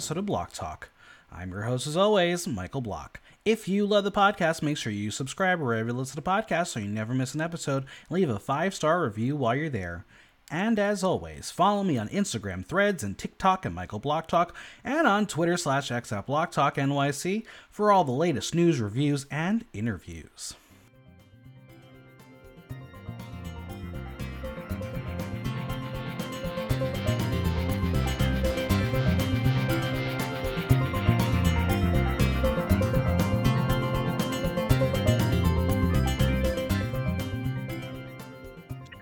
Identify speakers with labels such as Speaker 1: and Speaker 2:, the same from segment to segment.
Speaker 1: episode of Block Talk. I'm your host, as always, Michael Block. If you love the podcast, make sure you subscribe wherever you listen to podcasts so you never miss an episode. Leave a five star review while you're there. And as always, follow me on Instagram, Threads, and TikTok at Michael Block Talk, and on Twitter slash X at Block Talk NYC for all the latest news, reviews, and interviews.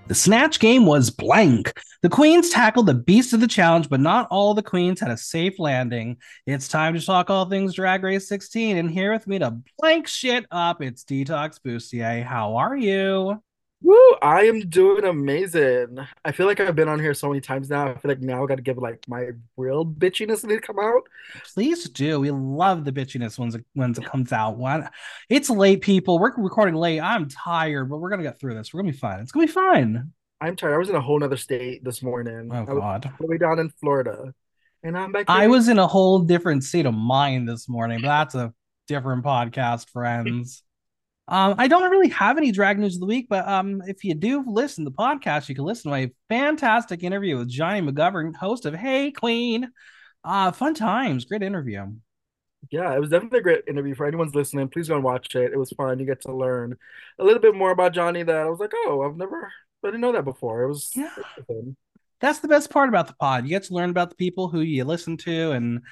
Speaker 1: The snatch game was blank. The queens tackled the beast of the challenge, but not all the queens had a safe landing. It's time to talk all things Drag Race 16, and here with me to blank shit up, it's Detoxx Busti-ae. How are you?
Speaker 2: Woo, I am doing amazing. I feel like I've been on here so many times now. I feel like now I got to give like my real bitchiness to come out.
Speaker 1: Please do. We love the bitchiness once it, once it comes out. One, it's late, people. We're recording late. I'm tired, but we're gonna get through this. We're gonna be fine. It's gonna be fine.
Speaker 2: I'm tired. I was in a whole nother state this morning.
Speaker 1: Oh
Speaker 2: I was
Speaker 1: God.
Speaker 2: all way down in Florida, and I'm back.
Speaker 1: I was in a whole different state of mind this morning, but that's a different podcast, friends. Um, I don't really have any drag news of the week, but um, if you do listen to the podcast, you can listen to my fantastic interview with Johnny McGovern, host of Hey Queen. Uh, fun times, great interview.
Speaker 2: Yeah, it was definitely a great interview for anyone's listening. Please go and watch it. It was fun. You get to learn a little bit more about Johnny that I was like, oh, I've never, I didn't know that before. It was
Speaker 1: Yeah. That's the best part about the pod. You get to learn about the people who you listen to, and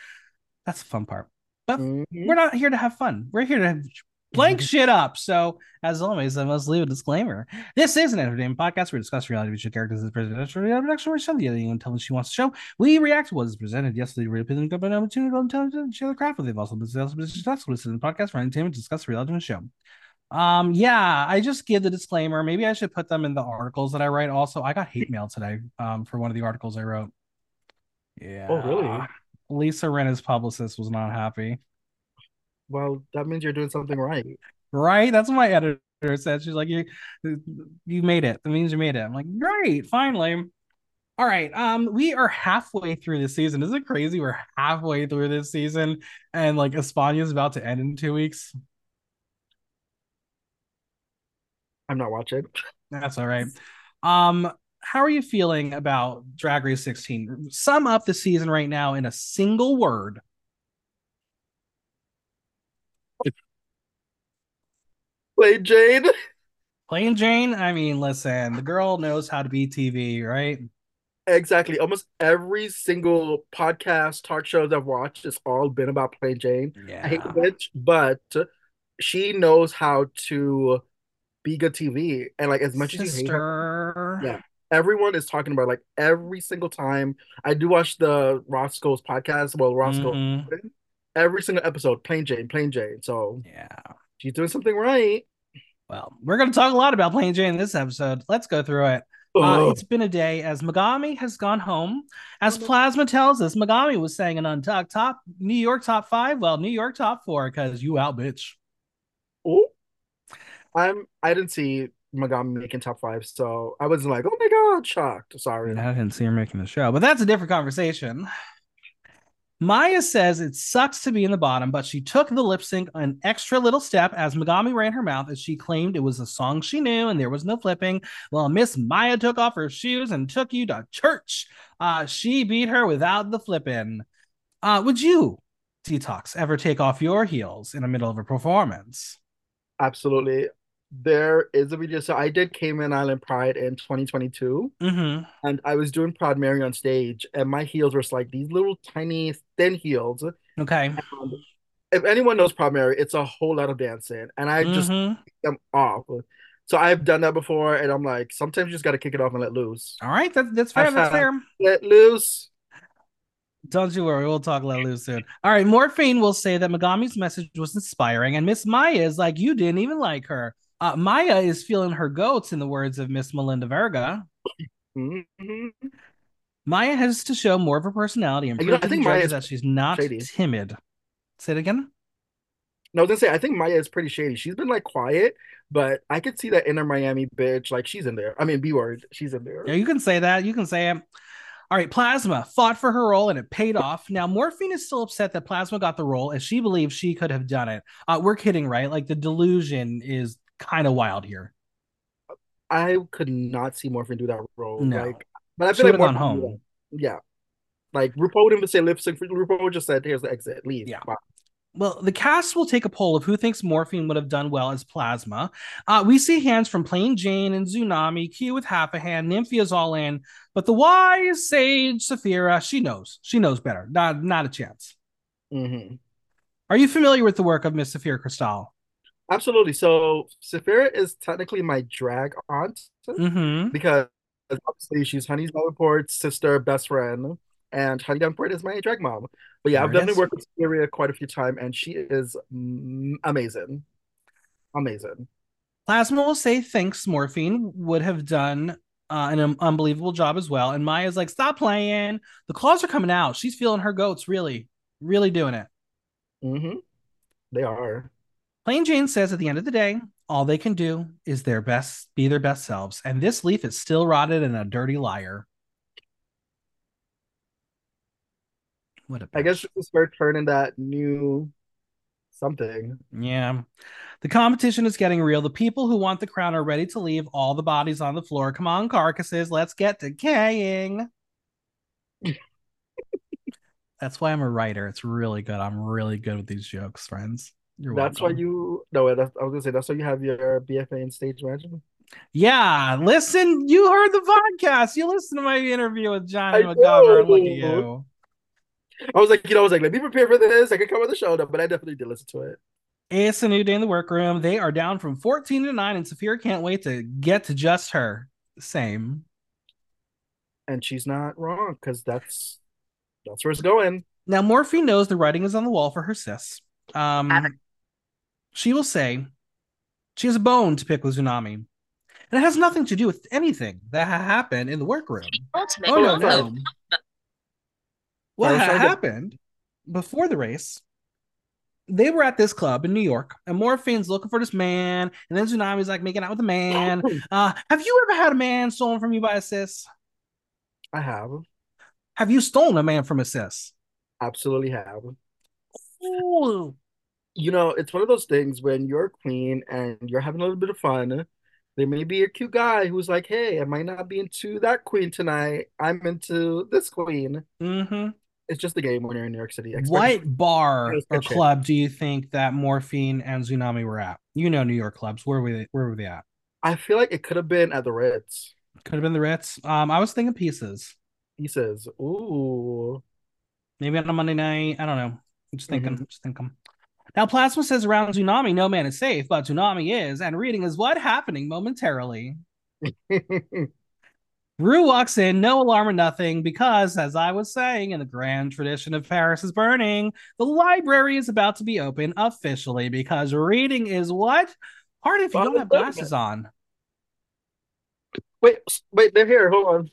Speaker 1: that's the fun part. But
Speaker 2: Mhm.
Speaker 1: we're not here to have fun. We're here to blank shit up. So, as always, I must leave a disclaimer. This is an entertainment podcast where we discuss reality show characters as presidential reality production where Shelly anyone telling she wants to show. We react to what is presented. Yes, the repeating government opportunity to tell to share the craft with them. Also, this is also discussed in the podcast for entertainment, to discuss reality and show. Um, yeah, I just give the disclaimer. Maybe I should put them in the articles that I write. Also, I got hate mail today um for one of the articles I wrote. Yeah.
Speaker 2: Oh, really?
Speaker 1: Lisa Rinna's publicist was not happy.
Speaker 2: Well, that means you're doing something right.
Speaker 1: Right? That's what my editor said. She's like, You you made it. That means you made it. I'm like, great, finally. All right. Um, we are halfway through the season. Is it crazy? We're halfway through this season, and like Espana is about to end in two weeks.
Speaker 2: I'm not watching.
Speaker 1: That's all right. Um, how are you feeling about Drag Race 16? Sum up the season right now in a single word.
Speaker 2: Plane Jane.
Speaker 1: Plane Jane, I mean, listen, the girl knows how to be TV, right?
Speaker 2: Exactly. Almost every single podcast, talk shows I've watched, has all been about Plane Jane. I hate the bitch, but she knows how to be good TV. And like as much as you hate her, Yeah. everyone is talking about like every single time. I do watch the Roscoe's podcast. Well, Roscoe,
Speaker 1: Mhm.
Speaker 2: every single episode, Plane Jane, Plane Jane. So
Speaker 1: Yeah.
Speaker 2: She's doing something right.
Speaker 1: Well, we're going to talk a lot about Plane Jane in this episode. Let's go through it. Uh, it's been a day as Megami has gone home. As Plasma tells us, Megami was saying an untucked top New York top five. Well, New York top four because you out, bitch.
Speaker 2: Oh, I'm. I didn't see Megami making top five, so I wasn't like, oh my god, shocked. Sorry.
Speaker 1: mean, I didn't see her making the show, but that's a different conversation. Mhi'ya says it sucks to be in the bottom, but she took the lip sync an extra little step as Megami ran her mouth as she claimed it was a song she knew and there was no flipping. Well, Miss Mhi'ya took off her shoes and took you to church. Uh, she beat her without the flipping. Uh, would you, Detox, ever take off your heels in the middle of a performance?
Speaker 2: Absolutely. There is a video. So I did Cayman Island Pride in 2022,
Speaker 1: Mm-hmm.
Speaker 2: and I was doing Proud Mary on stage, and my heels were like these little tiny thin heels.
Speaker 1: Okay.
Speaker 2: And if anyone knows Proud Mary, it's a whole lot of dancing, and I just
Speaker 1: Mhm.
Speaker 2: kick them off. So I've done that before, and I'm like, sometimes you just got to kick it off and let loose.
Speaker 1: All right. That, that's fair. That's fair.
Speaker 2: Let loose.
Speaker 1: Don't you worry, we'll talk let loose soon. All right, Morphine will say that Megami's message was inspiring, and Miss Mhi'ya is like, you didn't even like her. Uh, Mhi'ya is feeling her goats, in the words of Miss Melinda Verga.
Speaker 2: Mhm.
Speaker 1: Mhi'ya has to show more of her personality and
Speaker 2: You know, I think Mhi'ya
Speaker 1: is that she's not
Speaker 2: shady.
Speaker 1: timid. Say it again.
Speaker 2: No, I was gonna say I think Mhi'ya is pretty shady. She's been like quiet, but I could see that inner Miami bitch. Like she's in there. I mean, B word, she's in there.
Speaker 1: Yeah, you can say that. You can say it. All right, Plasma fought for her role and it paid off. Now, Morphine is still upset that Plasma got the role as she believes she could have done it. Uh, we're kidding, right? Like the delusion is kind of wild here.
Speaker 2: I could not see Morphine do that role.
Speaker 1: No.
Speaker 2: Like, but I feel like
Speaker 1: gone
Speaker 2: Morphine would
Speaker 1: home.
Speaker 2: Yeah. Like RuPaul wouldn't even say lip sync. RuPaul just said, "Here's the exit. Leave."
Speaker 1: Yeah. Well, the cast will take a poll of who thinks Morphine would have done well as Plasma. Uh, we see hands from Plane Jane and Xunami, Q with half a hand, Nymphia's all in, but the wise sage Sapphira, she knows. She knows better. Not, not a chance.
Speaker 2: hmm
Speaker 1: Are you familiar with the work of Miss Sapphira Cristál?
Speaker 2: Absolutely. So Sapphira is technically my drag aunt
Speaker 1: Mm-hmm.
Speaker 2: because obviously she's Honey's Davenport's sister, best friend, and Honey Davenport is my drag mom. But yeah,
Speaker 1: There
Speaker 2: I've
Speaker 1: it
Speaker 2: definitely worked with Sapphira quite a few times, and she is amazing, amazing.
Speaker 1: Plasma will say thanks. Morphine would have done uh, an um, unbelievable job as well. And Mhi'ya's like, stop playing. The claws are coming out. She's feeling her goats, really, really doing it.
Speaker 2: Mm-hmm. They are.
Speaker 1: Plane Jane says at the end of the day, all they can do is their best, be their best selves. And this leaf is still rotted and a dirty liar. What a
Speaker 2: I guess
Speaker 1: bitch.
Speaker 2: this is her turning that new something.
Speaker 1: Yeah. The competition is getting real. The people who want the crown are ready to leave all the bodies on the floor. Come on, carcasses. Let's get decaying. That's why I'm a writer. It's really good. I'm really good with these jokes, friends. You're
Speaker 2: That's
Speaker 1: welcome.
Speaker 2: why you no. That's, I was gonna say that's why you have your BFA in stage management.
Speaker 1: Yeah, listen. You heard the podcast. You listened to my interview with Johnny McGovern. Look at you.
Speaker 2: I was like, you know, I was like, let me prepare for this. I could come on the show, but I definitely did listen to it.
Speaker 1: It's a new day in the workroom. They are down from 14 to 9, and Sapphira can't wait to get to just her. Same.
Speaker 2: And she's not wrong because that's that's where it's going.
Speaker 1: Now, Morphine knows the writing is on the wall for her sis. Um, she will say she has a bone to pick with Xunami. And it has nothing to do with anything that ha- happened in the workroom.
Speaker 3: Ultimate
Speaker 1: Oh, no,
Speaker 2: Sorry.
Speaker 1: no. What
Speaker 2: Sorry,
Speaker 1: ha- happened before the race? They were at this club in New York, and Morphine's looking for this man, and then Xunami's like making out with a man. Uh, have you ever had a man stolen from you by a sis?
Speaker 2: I have.
Speaker 1: Have you stolen a man from a sis?
Speaker 2: Absolutely have.
Speaker 1: Ooh.
Speaker 2: You know, it's one of those things when you're a queen and you're having a little bit of fun. There may be a cute guy who's like, hey, I might not be into that queen tonight. I'm into this queen.
Speaker 1: Mm-hmm.
Speaker 2: It's just the game when you're in New York City. Expect-
Speaker 1: What bar or club do you think that Morphine and Xunami were at? You know New York clubs. Where were they? Where were they at?
Speaker 2: I feel like it could have been at the Ritz.
Speaker 1: Could have been the Ritz. Um, I was thinking pieces.
Speaker 2: Says, ooh.
Speaker 1: Maybe on a Monday night. I don't know. I'm just thinking.
Speaker 2: Mhm.
Speaker 1: Just thinking. Now, Plasma says around Xunami, no man is safe, but Xunami is, and reading is what happening momentarily. Rue walks in, no alarm or nothing, because, as I was saying, in the grand tradition of Paris is burning, the library is about to be open officially because reading is what? Hard if you don't have glasses on.
Speaker 2: wait, wait, they're here. Hold on.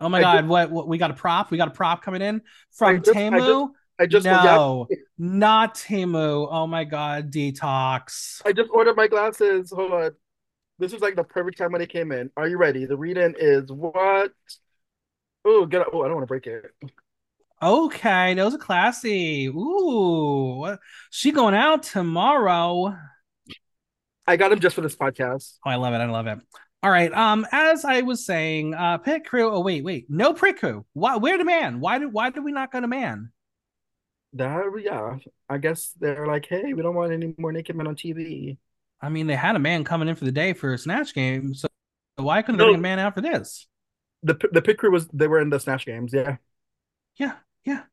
Speaker 1: Oh my
Speaker 2: I
Speaker 1: god, what, what we got a prop? We got a prop coming in
Speaker 2: I
Speaker 1: from
Speaker 2: just- I
Speaker 1: Temu?
Speaker 2: I just
Speaker 1: no, not Temu. Oh my god, detox.
Speaker 2: I just ordered my glasses. Hold on. This is like the perfect time when they came in. Are you ready? The read-in is what? Oh, get up. Oh, I don't want to break it.
Speaker 1: Okay, those are classy. Ooh, she going out tomorrow.
Speaker 2: I got them just for this podcast.
Speaker 1: Oh, I love it. I love it. All right. Um, as I was saying, uh, pit crew. Oh, wait, wait. No pit crew. Why? Where the man? Why did? Why did we not go to man?
Speaker 2: That yeah. I guess they're like, hey, we don't want any more naked men on TV.
Speaker 1: I mean, they had a man coming in for the day for a snatch game, so why couldn't they
Speaker 2: No.
Speaker 1: bring a man out for this?
Speaker 2: The the pit crew was they were in the snatch games. Yeah.
Speaker 1: Yeah, yeah.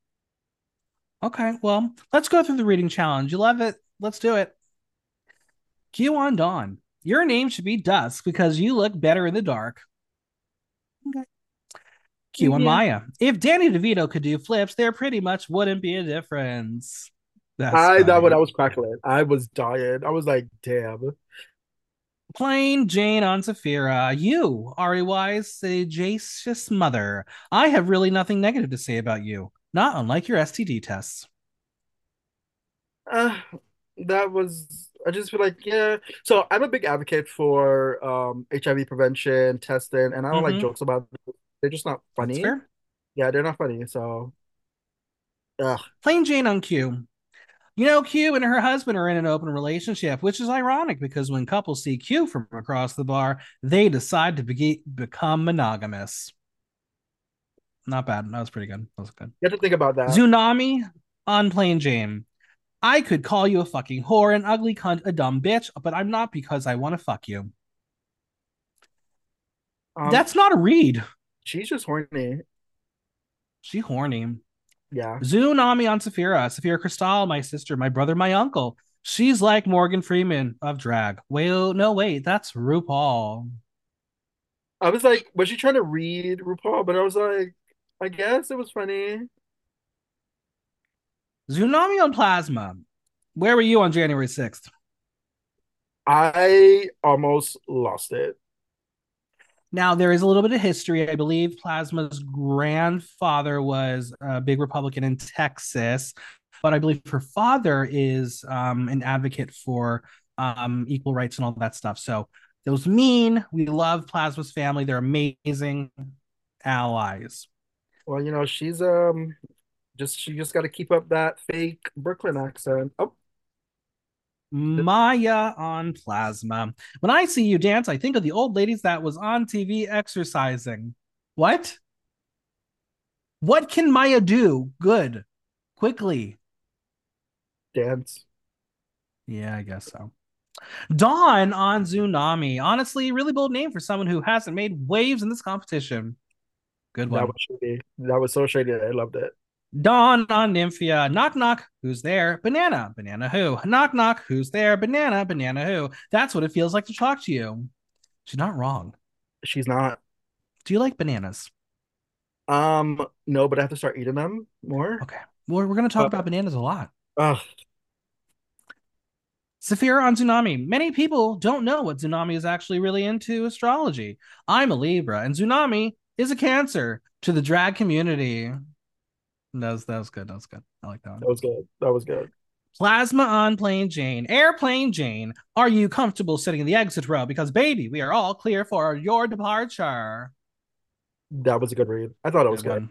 Speaker 1: Okay, well, let's go through the reading challenge. You love it? Let's do it. Q on Dawn. Your name should be Dusk because you look better in the dark. Okay. Q on
Speaker 2: Yeah.
Speaker 1: Mhi'ya. If Danny DeVito could do flips, there pretty much wouldn't be a difference. That's
Speaker 2: I that
Speaker 1: funny.
Speaker 2: when I was crackling. I was dying. I was like, damn.
Speaker 1: Plane Jane on Sapphira. You, Ari Wise, sagacious mother. I have really nothing negative to say about you, not unlike your STD tests.
Speaker 2: Uh, that was I just feel like yeah. So I'm a big advocate for um HIV prevention, testing, and I don't
Speaker 1: Mhm.
Speaker 2: like jokes about it. They're just not funny. Yeah, they're not funny. So,
Speaker 1: ugh. Plane Jane on Q. You know, Q and her husband are in an open relationship, which is ironic because when couples see Q from across the bar, they decide to be- become monogamous. Not bad. That was pretty good. That was good.
Speaker 2: You have to think about that.
Speaker 1: Tsunami on Plane Jane. I could call you a fucking whore, an ugly cunt, a dumb bitch, but I'm not because I want to fuck you. Um, That's not a read.
Speaker 2: She's just horny.
Speaker 1: She horny.
Speaker 2: Yeah.
Speaker 1: Xunami on Sapphira. Sapphira Cristál, my sister, my brother, my uncle. She's like Morgan Freeman of drag. Well, no, wait, that's RuPaul.
Speaker 2: I was like, was she trying to read RuPaul? But I was like, I guess it was funny.
Speaker 1: Xunami on Plasma. Where were you on January 6th?
Speaker 2: I almost lost it.
Speaker 1: Now, there is a little bit of history. I believe Plasma's grandfather was a big Republican in Texas, but I believe her father is um, an advocate for um, equal rights and all that stuff. So those mean we love Plasma's family. They're amazing allies.
Speaker 2: Well, you know, she's um just she just got to keep up that fake Brooklyn accent. Oh,
Speaker 1: Mhi'ya on plasma. When I see you dance, I think of the old ladies that was on TV exercising. What? What can Mhi'ya do? Good. Quickly.
Speaker 2: Dance.
Speaker 1: Yeah, I guess so. Dawn on Xunami. Honestly, really bold name for someone who hasn't made waves in this competition. Good one.
Speaker 2: That was shady. That was so shady. I loved it.
Speaker 1: Dawn on Nymphia. Knock, knock. Who's there? Banana. Banana who? Knock, knock. Who's there? Banana. Banana who? That's what it feels like to talk to you. She's not wrong.
Speaker 2: She's not.
Speaker 1: Do you like bananas?
Speaker 2: Um, no, but I have to start eating them more.
Speaker 1: Okay. Well, we're going to talk uh, about bananas a lot.
Speaker 2: Ugh.
Speaker 1: On Xunami. Many people don't know what Xunami is actually really into astrology. I'm a Libra, and Xunami is a Cancer to the drag community. That was that was good. That was good. I like that one.
Speaker 2: That was good. That was good.
Speaker 1: Plasma on plane Jane. Airplane Jane. Are you comfortable sitting in the exit row? Because baby, we are all clear for your departure.
Speaker 2: That was a good read. I thought it was good. good.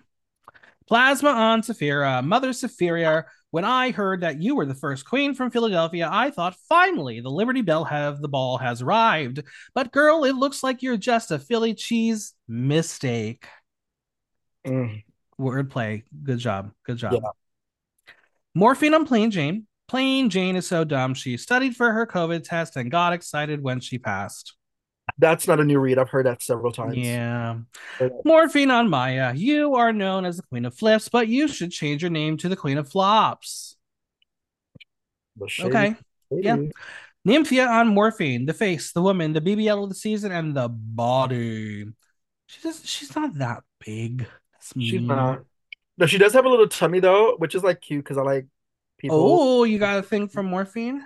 Speaker 1: Plasma on Sapphira. Mother Sapphira. When I heard that you were the first queen from Philadelphia, I thought finally the Liberty Bell have the ball has arrived. But girl, it looks like you're just a Philly cheese mistake.
Speaker 2: Mm
Speaker 1: wordplay. Good job. Good job. Yeah. Morphine on Plane Jane. Plane Jane is so dumb. She studied for her COVID test and got excited when she passed.
Speaker 2: That's not a new read. I've heard that several times.
Speaker 1: Yeah. Morphine on Mhi'ya. You are known as the Queen of Flips, but you should change your name to the Queen of Flops. Okay. Yeah. Nymphia on Morphine. The face, the woman, the BBL of the season, and the body. She's she's not that big.
Speaker 2: She's mm. not. No, she does have a little tummy though, which is like cute because I like
Speaker 1: people. Oh, you got a thing for morphine?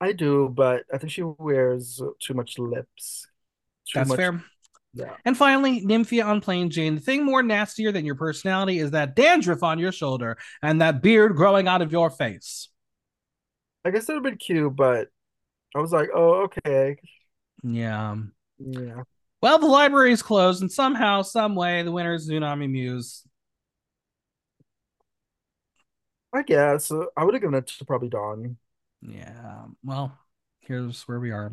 Speaker 2: I do, but I think she wears too much lips.
Speaker 1: Too That's
Speaker 2: much...
Speaker 1: fair.
Speaker 2: Yeah.
Speaker 1: And finally, Nymphia on Plane Jane. The thing more nastier than your personality is that dandruff on your shoulder and that beard growing out of your face.
Speaker 2: I guess it would have been cute, but I was like, oh, okay.
Speaker 1: Yeah.
Speaker 2: Yeah.
Speaker 1: Well, the library is closed, and somehow, some way, the winner is Xunami Muse.
Speaker 2: I guess I would have given it to probably Dawn.
Speaker 1: Yeah. Well, here's where we are.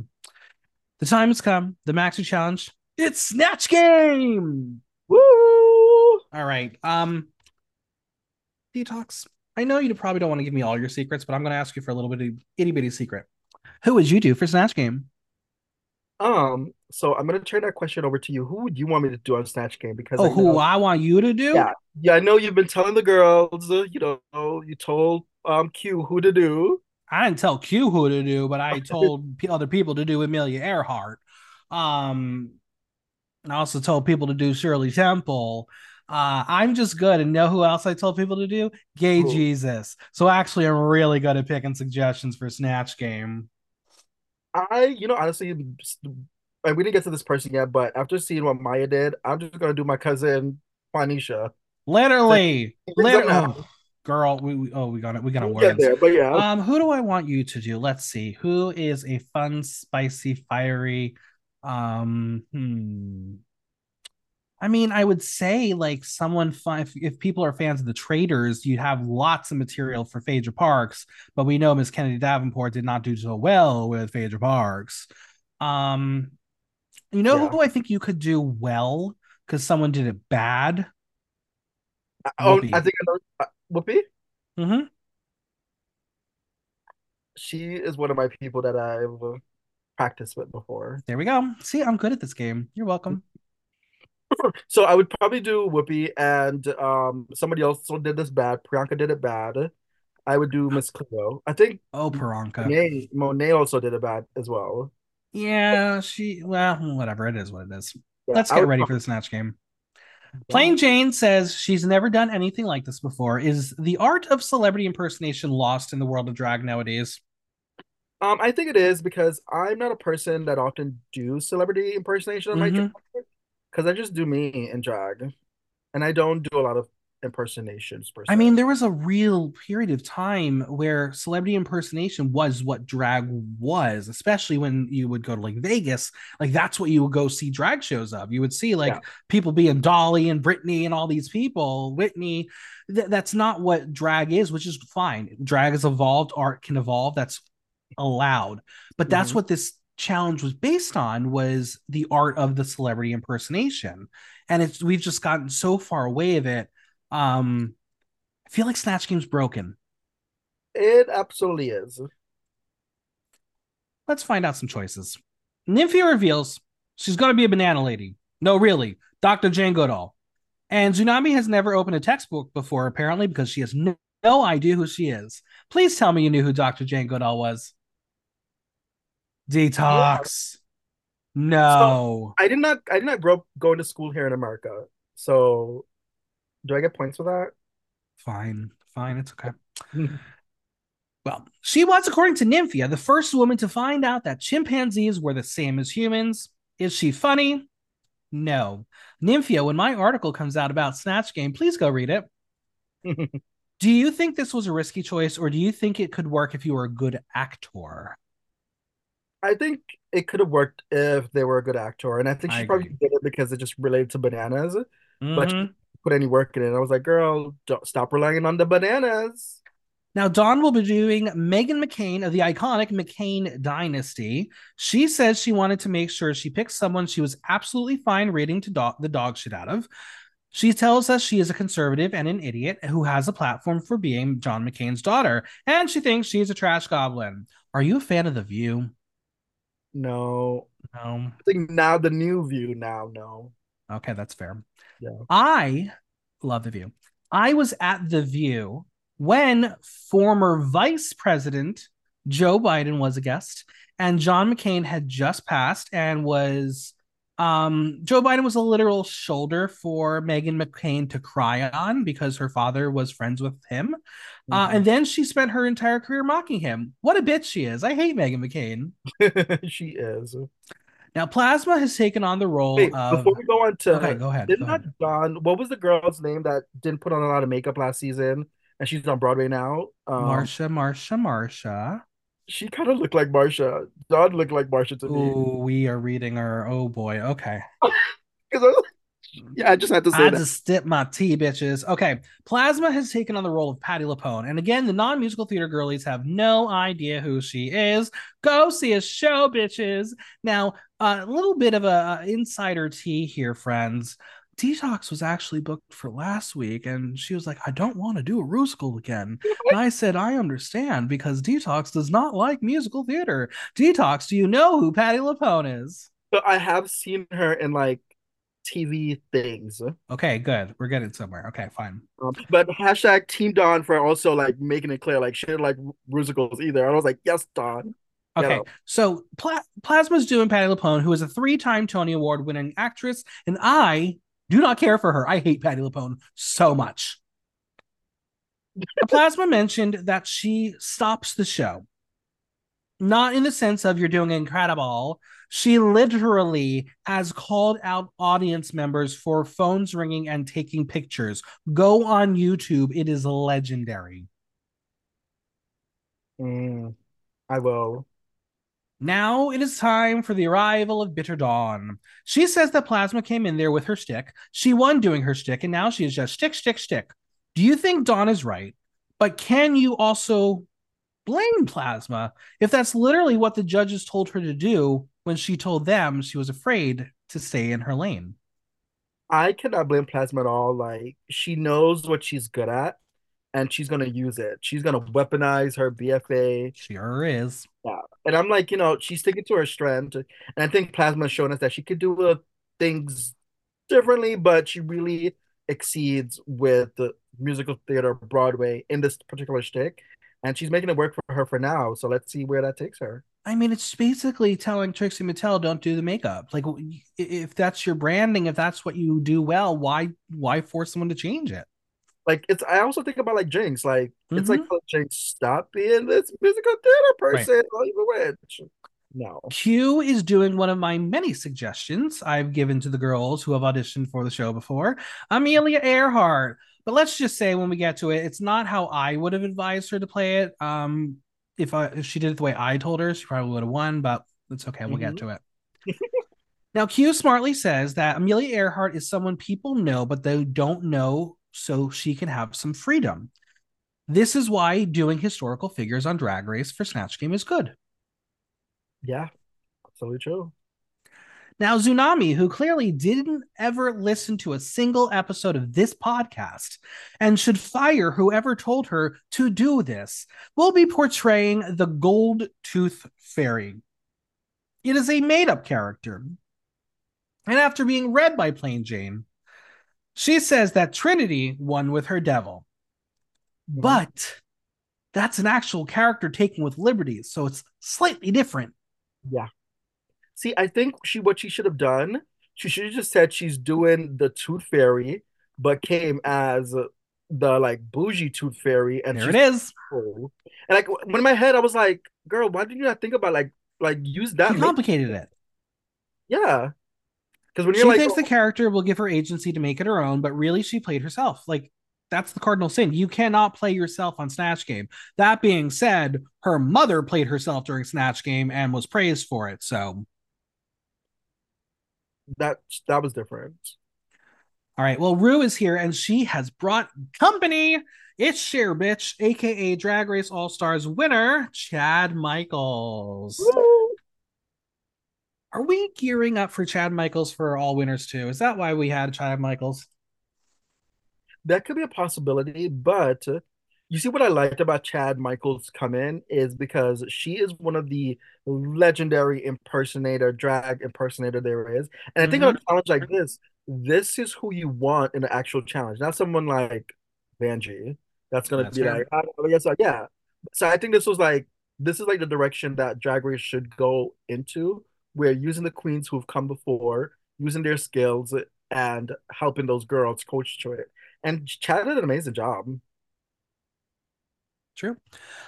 Speaker 1: The time has come. The Maxi Challenge. It's Snatch Game.
Speaker 2: Woo!
Speaker 1: All right. Um, detox. I know you probably don't want to give me all your secrets, but I'm going to ask you for a little bit of itty bitty secret. Who would you do for Snatch Game?
Speaker 2: Um, so I'm gonna turn that question over to you. Who would you want me to do on Snatch Game? Because
Speaker 1: oh, I know, who I want you to do?
Speaker 2: Yeah, yeah. I know you've been telling the girls. Uh, you know, you told um Q who to do.
Speaker 1: I didn't tell Q who to do, but I told other people to do Amelia Earhart. Um, and I also told people to do Shirley Temple. Uh, I'm just good and know who else I told people to do? Gay. Jesus. So actually, I'm really good at picking suggestions for Snatch Game.
Speaker 2: I, you know, honestly, we didn't get to this person yet, but after seeing what Mhi'ya did, I'm just gonna do my cousin Juanisha.
Speaker 1: Literally, literally. Oh, girl, we, we, oh we got it. We got to
Speaker 2: work there, but yeah.
Speaker 1: Um, who do I want you to do? Let's see. Who is a fun, spicy, fiery? Um, hmm. I mean, I would say like someone if, if people are fans of the Traitors, you'd have lots of material for Phaedra Parks, but we know Miss Kennedy Davenport did not do so well with Phaedra Parks. Um, you know yeah. who I think you could do well because someone did it bad.
Speaker 2: Oh, Whoopi. I think I know uh, Whoopi.
Speaker 1: Mm-hmm.
Speaker 2: She is one of my people that I've practiced with before.
Speaker 1: There we go. See, I'm good at this game. You're welcome.
Speaker 2: so I would probably do Whoopi and um somebody else did this bad. Priyanka did it bad. I would do Miss Cleo. I think
Speaker 1: Oh Priyanka.
Speaker 2: Monet, Monet also did it bad as well.
Speaker 1: Yeah, she well, whatever. It is what it is. Yeah, Let's get ready for the snatch game. Plane Jane says she's never done anything like this before. Is the art of celebrity impersonation lost in the world of drag nowadays?
Speaker 2: Um, I think it is because I'm not a person that often do celebrity impersonation on mm-hmm. my because I just do me in drag, and I don't do a lot of impersonations.
Speaker 1: I mean, there was a real period of time where celebrity impersonation was what drag was, especially when you would go to like Vegas. Like that's what you would go see drag shows of. You would see like yeah. people being Dolly and Brittany and all these people, Whitney. Th- that's not what drag is, which is fine. Drag has evolved, art can evolve. That's allowed. But that's mm-hmm. what this challenge was based on was the art of the celebrity impersonation. And it's we've just gotten so far away of it. Um i feel like snatch game's broken.
Speaker 2: It absolutely is.
Speaker 1: Let's find out some choices. Nymphia reveals she's going to be a banana lady. No really dr jane goodall. And Xunami has never opened a textbook before apparently because she has no, no idea who she is. Please tell me you knew who dr jane goodall was Detox. Yeah. No.
Speaker 2: So I did not I did not grow up going to school here in America. So do I get points for that?
Speaker 1: Fine. Fine. It's okay. well, she was, according to Nymphia, the first woman to find out that chimpanzees were the same as humans. Is she funny? No. Nymphia, when my article comes out about Snatch Game, please go read it. do you think this was a risky choice, or do you think it could work if you were a good actor?
Speaker 2: I think it could have worked if they were a good actor, and I think she I probably did it because it just related to bananas. Mm-hmm. But she put any work in it. I was like, girl, don't stop relying on the bananas.
Speaker 1: Now, Dawn will be doing Meghan McCain of the iconic McCain dynasty. She says she wanted to make sure she picked someone she was absolutely fine rating to do- the dog shit out of. She tells us she is a conservative and an idiot who has a platform for being John McCain's daughter, and she thinks she's a trash goblin. Are you a fan of The View?
Speaker 2: No.
Speaker 1: No.
Speaker 2: I think now the new view now, no.
Speaker 1: Okay, that's fair.
Speaker 2: Yeah.
Speaker 1: I love the view. I was at the view when former vice president Joe Biden was a guest and John McCain had just passed and was um Joe Biden was a literal shoulder for Meghan McCain to cry on because her father was friends with him. Uh, mm-hmm. and then she spent her entire career mocking him. What a bitch she is. I hate Meghan McCain.
Speaker 2: she is.
Speaker 1: Now, Plasma has taken on the role Wait, of...
Speaker 2: Before we go on to...
Speaker 1: Okay, go ahead.
Speaker 2: Didn't
Speaker 1: go
Speaker 2: ahead. Dawn... What was the girl's name that didn't put on a lot of makeup last season? And she's on Broadway now?
Speaker 1: Um, Marsha, Marsha, Marsha.
Speaker 2: She kind of looked like Marsha. Dawn looked like Marsha to me.
Speaker 1: Oh, we are reading her. Oh, boy. Okay.
Speaker 2: Because yeah, I just had to say I that.
Speaker 1: just dip my tea, bitches. Okay, Plasma has taken on the role of Patti LuPone, and again, the non-musical theater girlies have no idea who she is. Go see a show, bitches. Now, a uh, little bit of a, a insider tea here, friends. Detox was actually booked for last week, and she was like, I don't want to do a musical again. and I said, I understand because Detox does not like musical theater. Detox, do you know who Patti LuPone is?
Speaker 2: So I have seen her in like TV things.
Speaker 1: Okay, good. We're getting somewhere. Okay, fine.
Speaker 2: Um, but hashtag Team Dawn for also like making it clear, like she didn't like musicals either. I was like, yes, Dawn.
Speaker 1: Okay, so Pla- Plasma's doing Patti LuPone, who is a three-time Tony Award-winning actress, and I do not care for her. I hate Patti LuPone so much. Plasma mentioned that she stops the show not in the sense of you're doing incredible. She literally has called out audience members for phones ringing and taking pictures. Go on YouTube. It is legendary.
Speaker 2: Mm, I will.
Speaker 1: Now it is time for the arrival of Bitter Dawn. She says that Plasma came in there with her stick. She won doing her stick, and now she is just stick, stick, stick. Do you think Dawn is right? But can you also blame Plasma if that's literally what the judges told her to do when she told them she was afraid to stay in her lane?
Speaker 2: I cannot blame Plasma at all. Like she knows what she's good at, and she's gonna use it. She's gonna weaponize her BFA.
Speaker 1: Sure is.
Speaker 2: Yeah, and I'm like, you know, she's sticking to her strength, and I think Plasma's shown us that she could do uh, things differently, but she really exceeds with the musical theater Broadway in this particular stick, and she's making it work for her for now. So let's see where that takes her.
Speaker 1: I mean, it's basically telling Trixie Mattel don't do the makeup. Like, if that's your branding, if that's what you do well, why why force someone to change it?
Speaker 2: Like, it's. I also think about like Jinkx, Like, mm-hmm. it's like mm-hmm. Jinkx stop being this musical theater person. Right. witch. No.
Speaker 1: Q is doing one of my many suggestions I've given to the girls who have auditioned for the show before. Amelia Earhart. But let's just say when we get to it, it's not how I would have advised her to play it. Um, if I if she did it the way I told her, she probably would have won, but it's okay. We'll mm-hmm. get to it. now, Q smartly says that Amelia Earhart is someone people know, but they don't know, so she can have some freedom. This is why doing historical figures on Drag Race for Snatch Game is good.
Speaker 2: Yeah, absolutely true.
Speaker 1: Now, Xunami, who clearly didn't ever listen to a single episode of this podcast and should fire whoever told her to do this, will be portraying the Gold Tooth Fairy. It is a made up character. And after being read by Plane Jane, she says that Trinity won with her devil. Mm-hmm. But that's an actual character taken with liberties, so it's slightly different.
Speaker 2: Yeah. See, I think she what she should have done, she should have just said she's doing the Tooth Fairy, but came as the like bougie Tooth Fairy, and
Speaker 1: there it is.
Speaker 2: Cool. And like when in my head, I was like, "Girl, why did you not think about like like use that?"
Speaker 1: She complicated it.
Speaker 2: Yeah,
Speaker 1: because when she like, thinks oh, the character will give her agency to make it her own, but really she played herself. Like that's the cardinal sin. You cannot play yourself on Snatch Game. That being said, her mother played herself during Snatch Game and was praised for it. So
Speaker 2: that that was different.
Speaker 1: All right. Well, Rue is here and she has brought company. It's Cher Bitch, aka Drag Race All Stars winner, Chad Michaels. Woo! Are we gearing up for Chad Michaels for all winners too? Is that why we had Chad Michaels?
Speaker 2: That could be a possibility, but you see what I liked about Chad Michaels come in is because she is one of the legendary impersonator, drag impersonator there is. And I think mm-hmm. on a challenge like this, this is who you want in an actual challenge, not someone like Vanjie. That's gonna that's be fair. like, I guess like, yeah. So I think this was like this is like the direction that Drag Race should go into. We're using the queens who've come before, using their skills and helping those girls coach to it. And Chad did an amazing job.
Speaker 1: True.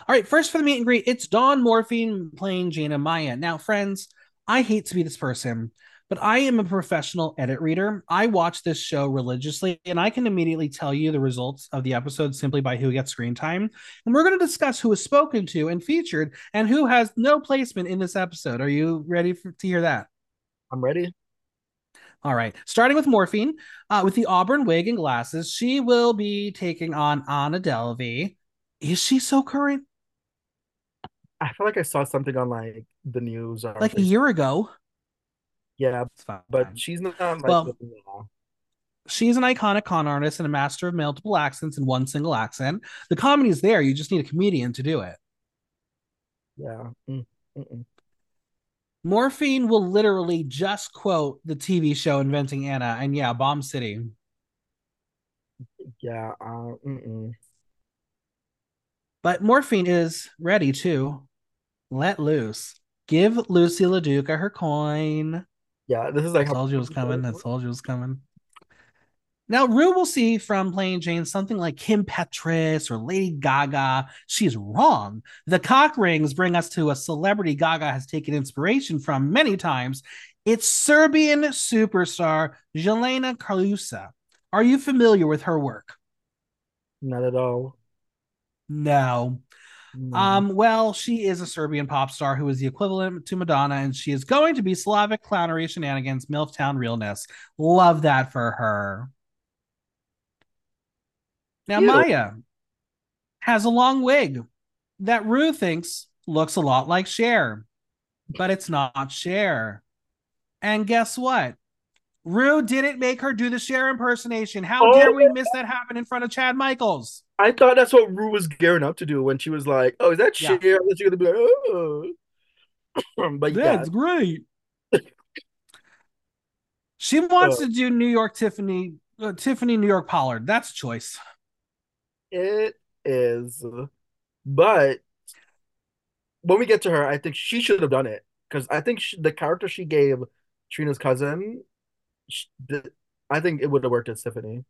Speaker 1: All right, first for the meet and greet, it's Dawn Morphine playing Jayna Mhi'ya. Now, friends, I hate to be this person, but I am a professional edit reader. I watch this show religiously, and I can immediately tell you the results of the episode simply by who gets screen time. And we're going to discuss who is spoken to and featured and who has no placement in this episode. Are you ready for, to hear that?
Speaker 2: I'm ready.
Speaker 1: All right. Starting with Morphine, uh, with the auburn wig and glasses, she will be taking on Anna Delvey. Is she so current?
Speaker 2: I feel like I saw something on like the news
Speaker 1: like a year ago.
Speaker 2: Yeah, but she's not like
Speaker 1: well, she's an iconic con artist and a master of multiple accents in one single accent. The comedy is there. You just need a comedian to do it.
Speaker 2: Yeah. Mm, mm-mm.
Speaker 1: Morphine will literally just quote the TV show Inventing Anna, and yeah, Bomb City.
Speaker 2: Yeah. Uh, mm-mm.
Speaker 1: But Morphine is ready to let loose. Give Lucy LaDuca her coin.
Speaker 2: Yeah, this is like
Speaker 1: I told you was coming. I told you was coming. Now, Rue will see from Plane Jane something like Kim Petras or Lady Gaga. She's wrong. The cock rings bring us to a celebrity Gaga has taken inspiration from many times. It's Serbian superstar Jelena Karleuša. Are you familiar with her work?
Speaker 2: Not at all.
Speaker 1: No. Mm. Um, well, she is a Serbian pop star who is the equivalent to Madonna, and she is going to be Slavic clownery shenanigans, Milftown realness. Love that for her. Now, Cute. Mhi'ya has a long wig that Rue thinks looks a lot like Cher, but it's not Cher. And guess what? Rue didn't make her do the Cher impersonation. How oh, dare we miss that happen in front of Chad Michaels?
Speaker 2: I thought that's what Rue was gearing up to do when she was like, "Oh, is that yeah. Cher?" And she's gonna be like, "Oh,"
Speaker 1: but that's yeah. great. she wants uh, to do New York Tiffany, uh, Tiffany New York Pollard. That's a choice.
Speaker 2: It is, but when we get to her, I think she should have done it because I think she, the character she gave Trina's cousin I think it would have worked as Tiffany.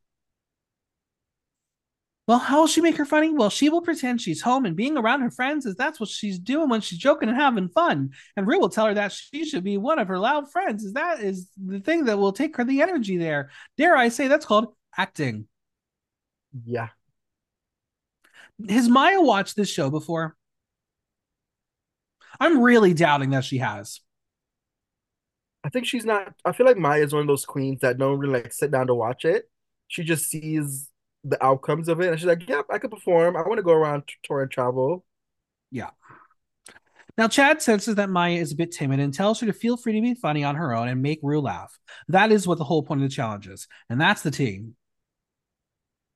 Speaker 1: Well, how will she make her funny? Well, she will pretend she's home and being around her friends is that's what she's doing when she's joking and having fun. And Rue will tell her that she should be one of her loud friends. Is that is the thing that will take her the energy there. Dare I say that's called acting.
Speaker 2: Yeah.
Speaker 1: Has Mhi'ya watched this show before? I'm really doubting that she has.
Speaker 2: I think she's not. I feel like Mhi'ya is one of those queens that don't really like sit down to watch it. She just sees the outcomes of it, and she's like, "Yep, I could perform. I want to go around tour and travel."
Speaker 1: Yeah. Now, Chad senses that Mhi'ya is a bit timid and tells her to feel free to be funny on her own and make Rue laugh. That is what the whole point of the challenge is, and that's the team.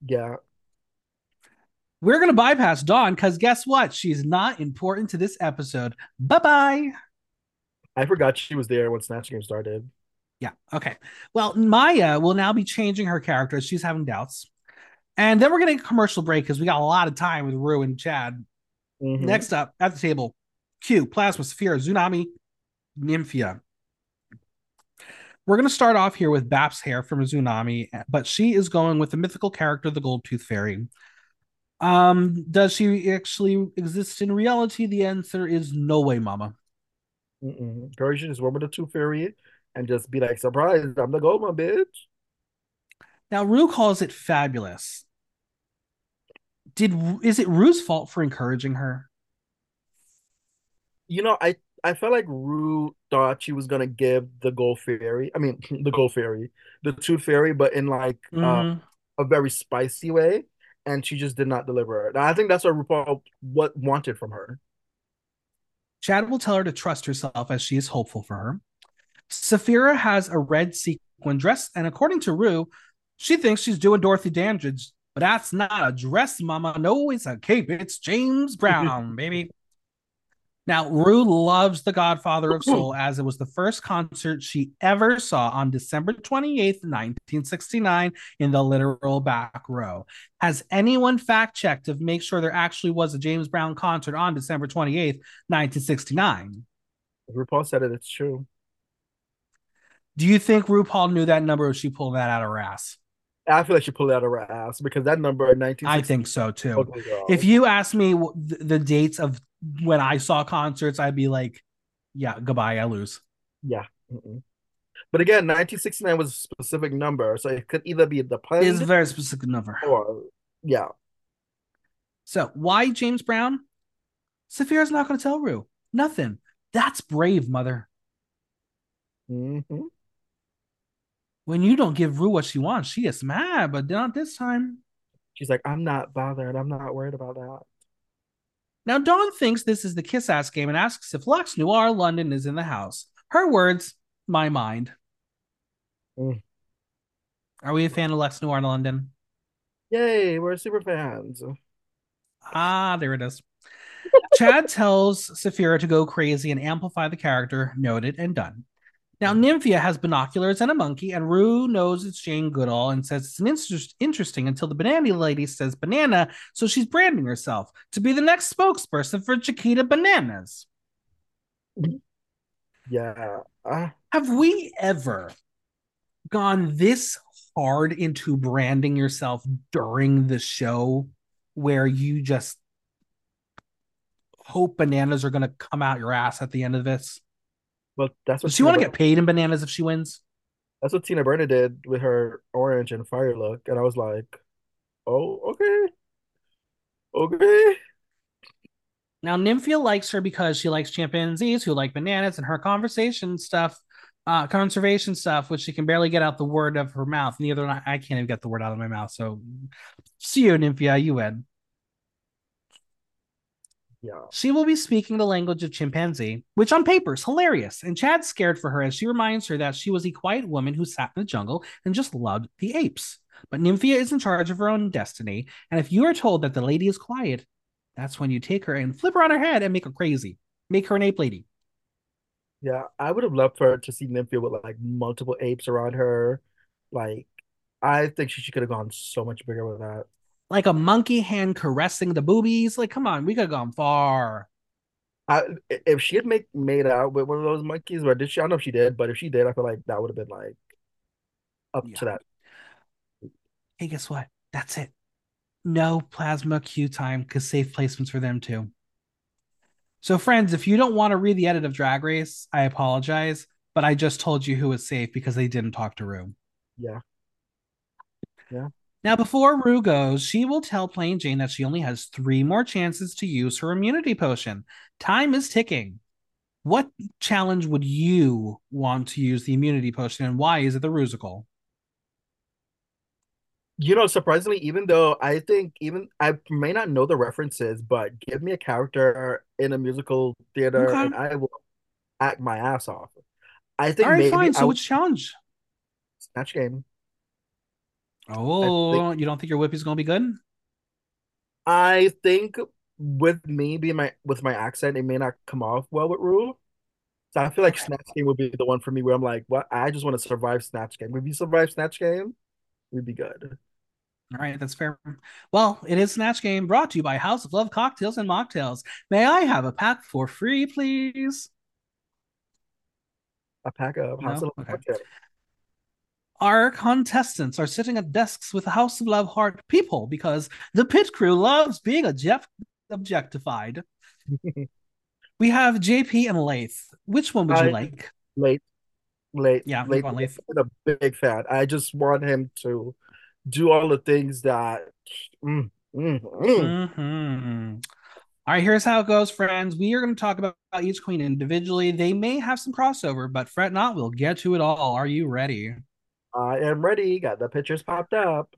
Speaker 2: Yeah.
Speaker 1: We're going to bypass Dawn because guess what? She's not important to this episode. Bye bye.
Speaker 2: I forgot she was there when Snatch Game started.
Speaker 1: Yeah. Okay. Well, Mhi'ya will now be changing her character she's having doubts. And then we're getting a commercial break because we got a lot of time with Rue and Chad. Mm-hmm. Next up at the table, Q, Plasma, Sapphira, Xunami, Nymphia. We're going to start off here with Bap's hair from Xunami, but she is going with the mythical character, the Gold Tooth Fairy. Um, does she actually exist in reality? The answer is no way, Mama.
Speaker 2: Mm-mm. Girl, you should just run with the tooth fairy and just be like, surprise, I'm the gold one, bitch.
Speaker 1: Now, Rue calls it fabulous. Did is it Rue's fault for encouraging her?
Speaker 2: You know, I I felt like Rue thought she was gonna give the gold fairy. I mean, the gold fairy, the tooth fairy, but in like uh, mm-hmm. uh, a very spicy way, and she just did not deliver. And I think that's what RuPaul what wanted from her.
Speaker 1: Chad will tell her to trust herself as she is hopeful for her. Sapphira has a red sequin dress, and according to Rue, she thinks she's doing Dorothy Dandridge, but that's not a dress, mama. No, it's a cape. It's James Brown, baby. Now, Rue loves The Godfather of mm-hmm. Soul as it was the first concert she ever saw on December 28th, 1969, in the literal back row. Has anyone fact checked to make sure there actually was a James Brown concert on December 28th, 1969?
Speaker 2: RuPaul said it, it's true.
Speaker 1: Do you think RuPaul knew that number or she pulled that out of her ass?
Speaker 2: I feel like she pulled it out of her ass because that number in 19.
Speaker 1: I think so too. If you ask me the dates of when I saw concerts, I'd be like, yeah, goodbye, I lose.
Speaker 2: Yeah. Mm-mm. But again, 1969 was a specific number, so it could either be the
Speaker 1: plan. It's a very specific number.
Speaker 2: Or yeah.
Speaker 1: So why James Brown? Sapphira's not going to tell Rue. Nothing. That's brave, mother.
Speaker 2: Mm-hmm.
Speaker 1: When you don't give Rue what she wants, she is mad, but not this time.
Speaker 2: She's like, I'm not bothered. I'm not worried about that.
Speaker 1: Now, Dawn thinks this is the kiss ass game and asks if Lux Noir London is in the house. Her words, my mind. Mm. Are we a fan of Lux Noir London?
Speaker 2: Yay, we're super fans.
Speaker 1: Ah, there it is. Chad tells Sapphira to go crazy and amplify the character. Noted and done. Now, Nymphia has binoculars and a monkey, and Rue knows it's Jane Goodall and says it's an inter- interesting until the banana lady says banana, so she's branding herself to be the next spokesperson for Chiquita Bananas.
Speaker 2: Yeah. Uh...
Speaker 1: Have we ever gone this hard into branding yourself during the show where you just hope bananas are going to come out your ass at the end of this?
Speaker 2: Well, that's what
Speaker 1: Does she want to get paid in bananas if she wins?
Speaker 2: That's what Tina Burner did with her orange and fire look, and I was like, "Oh, okay, okay."
Speaker 1: Now, Nymphia likes her because she likes chimpanzees who like bananas and her conversation stuff, uh, conservation stuff, which she can barely get out the word of her mouth. Neither I, I can't even get the word out of my mouth. So, see you, Nymphia. You win.
Speaker 2: Yeah.
Speaker 1: She will be speaking the language of chimpanzee, which on paper is hilarious. And Chad's scared for her as she reminds her that she was a quiet woman who sat in the jungle and just loved the apes. But Nymphia is in charge of her own destiny. And if you are told that the lady is quiet, that's when you take her and flip her on her head and make her crazy. Make her an ape lady.
Speaker 2: Yeah, I would have loved for her to see Nymphia with like multiple apes around her. Like, I think she, she could have gone so much bigger with that.
Speaker 1: Like a monkey hand caressing the boobies. Like, come on, we could have gone far.
Speaker 2: I, if she had made made out with one of those monkeys, or did she? I don't know if she did, but if she did, I feel like that would have been like up
Speaker 1: Yeah.
Speaker 2: to that.
Speaker 1: Hey, guess what? That's it. No Plasma Q time because safe placements for them too. So, friends, if you don't want to read the edit of Drag Race, I apologize, but I just told you who was safe because they didn't talk to Rue.
Speaker 2: Yeah. Yeah.
Speaker 1: Now, before Rue goes, she will tell Plane Jane that she only has three more chances to use her immunity potion. Time is ticking. What challenge would you want to use the immunity potion, and why is it the Rusical?
Speaker 2: You know, surprisingly, even though I think even I may not know the references, but give me a character in a musical theater
Speaker 1: Okay.
Speaker 2: and I will act my ass off. I think All
Speaker 1: right,
Speaker 2: maybe
Speaker 1: fine.
Speaker 2: I
Speaker 1: So,
Speaker 2: would
Speaker 1: which challenge?
Speaker 2: Snatch Game.
Speaker 1: Oh, you don't think your whippy's going to be good?
Speaker 2: I think with me being my with my accent, it may not come off well with Rue. So I feel like. Snatch Game would be the one for me where I'm like, what? I just want to survive Snatch Game. If you survive Snatch Game, we'd be good.
Speaker 1: All right, that's fair. Well, it is Snatch Game brought to you by House of Love Cocktails and Mocktails. May I have a pack for free, please?
Speaker 2: A pack of House
Speaker 1: No?
Speaker 2: of Love
Speaker 1: Okay.
Speaker 2: cocktails.
Speaker 1: Our contestants are sitting at desks with House of Love heart people because the pit crew loves being object- objectified. we have JP and Lath. Which one would you like?
Speaker 2: Late, late,
Speaker 1: Yeah,
Speaker 2: late.
Speaker 1: go on, Leif.
Speaker 2: I'm a big fan. I just want him to do all the things that. Mm, mm, mm.
Speaker 1: hmm All right, here's how it goes, friends. We are going to talk about each queen individually. They may have some crossover, but fret not, we'll get to it all. Are you ready?
Speaker 2: I am ready. Got the pictures popped up.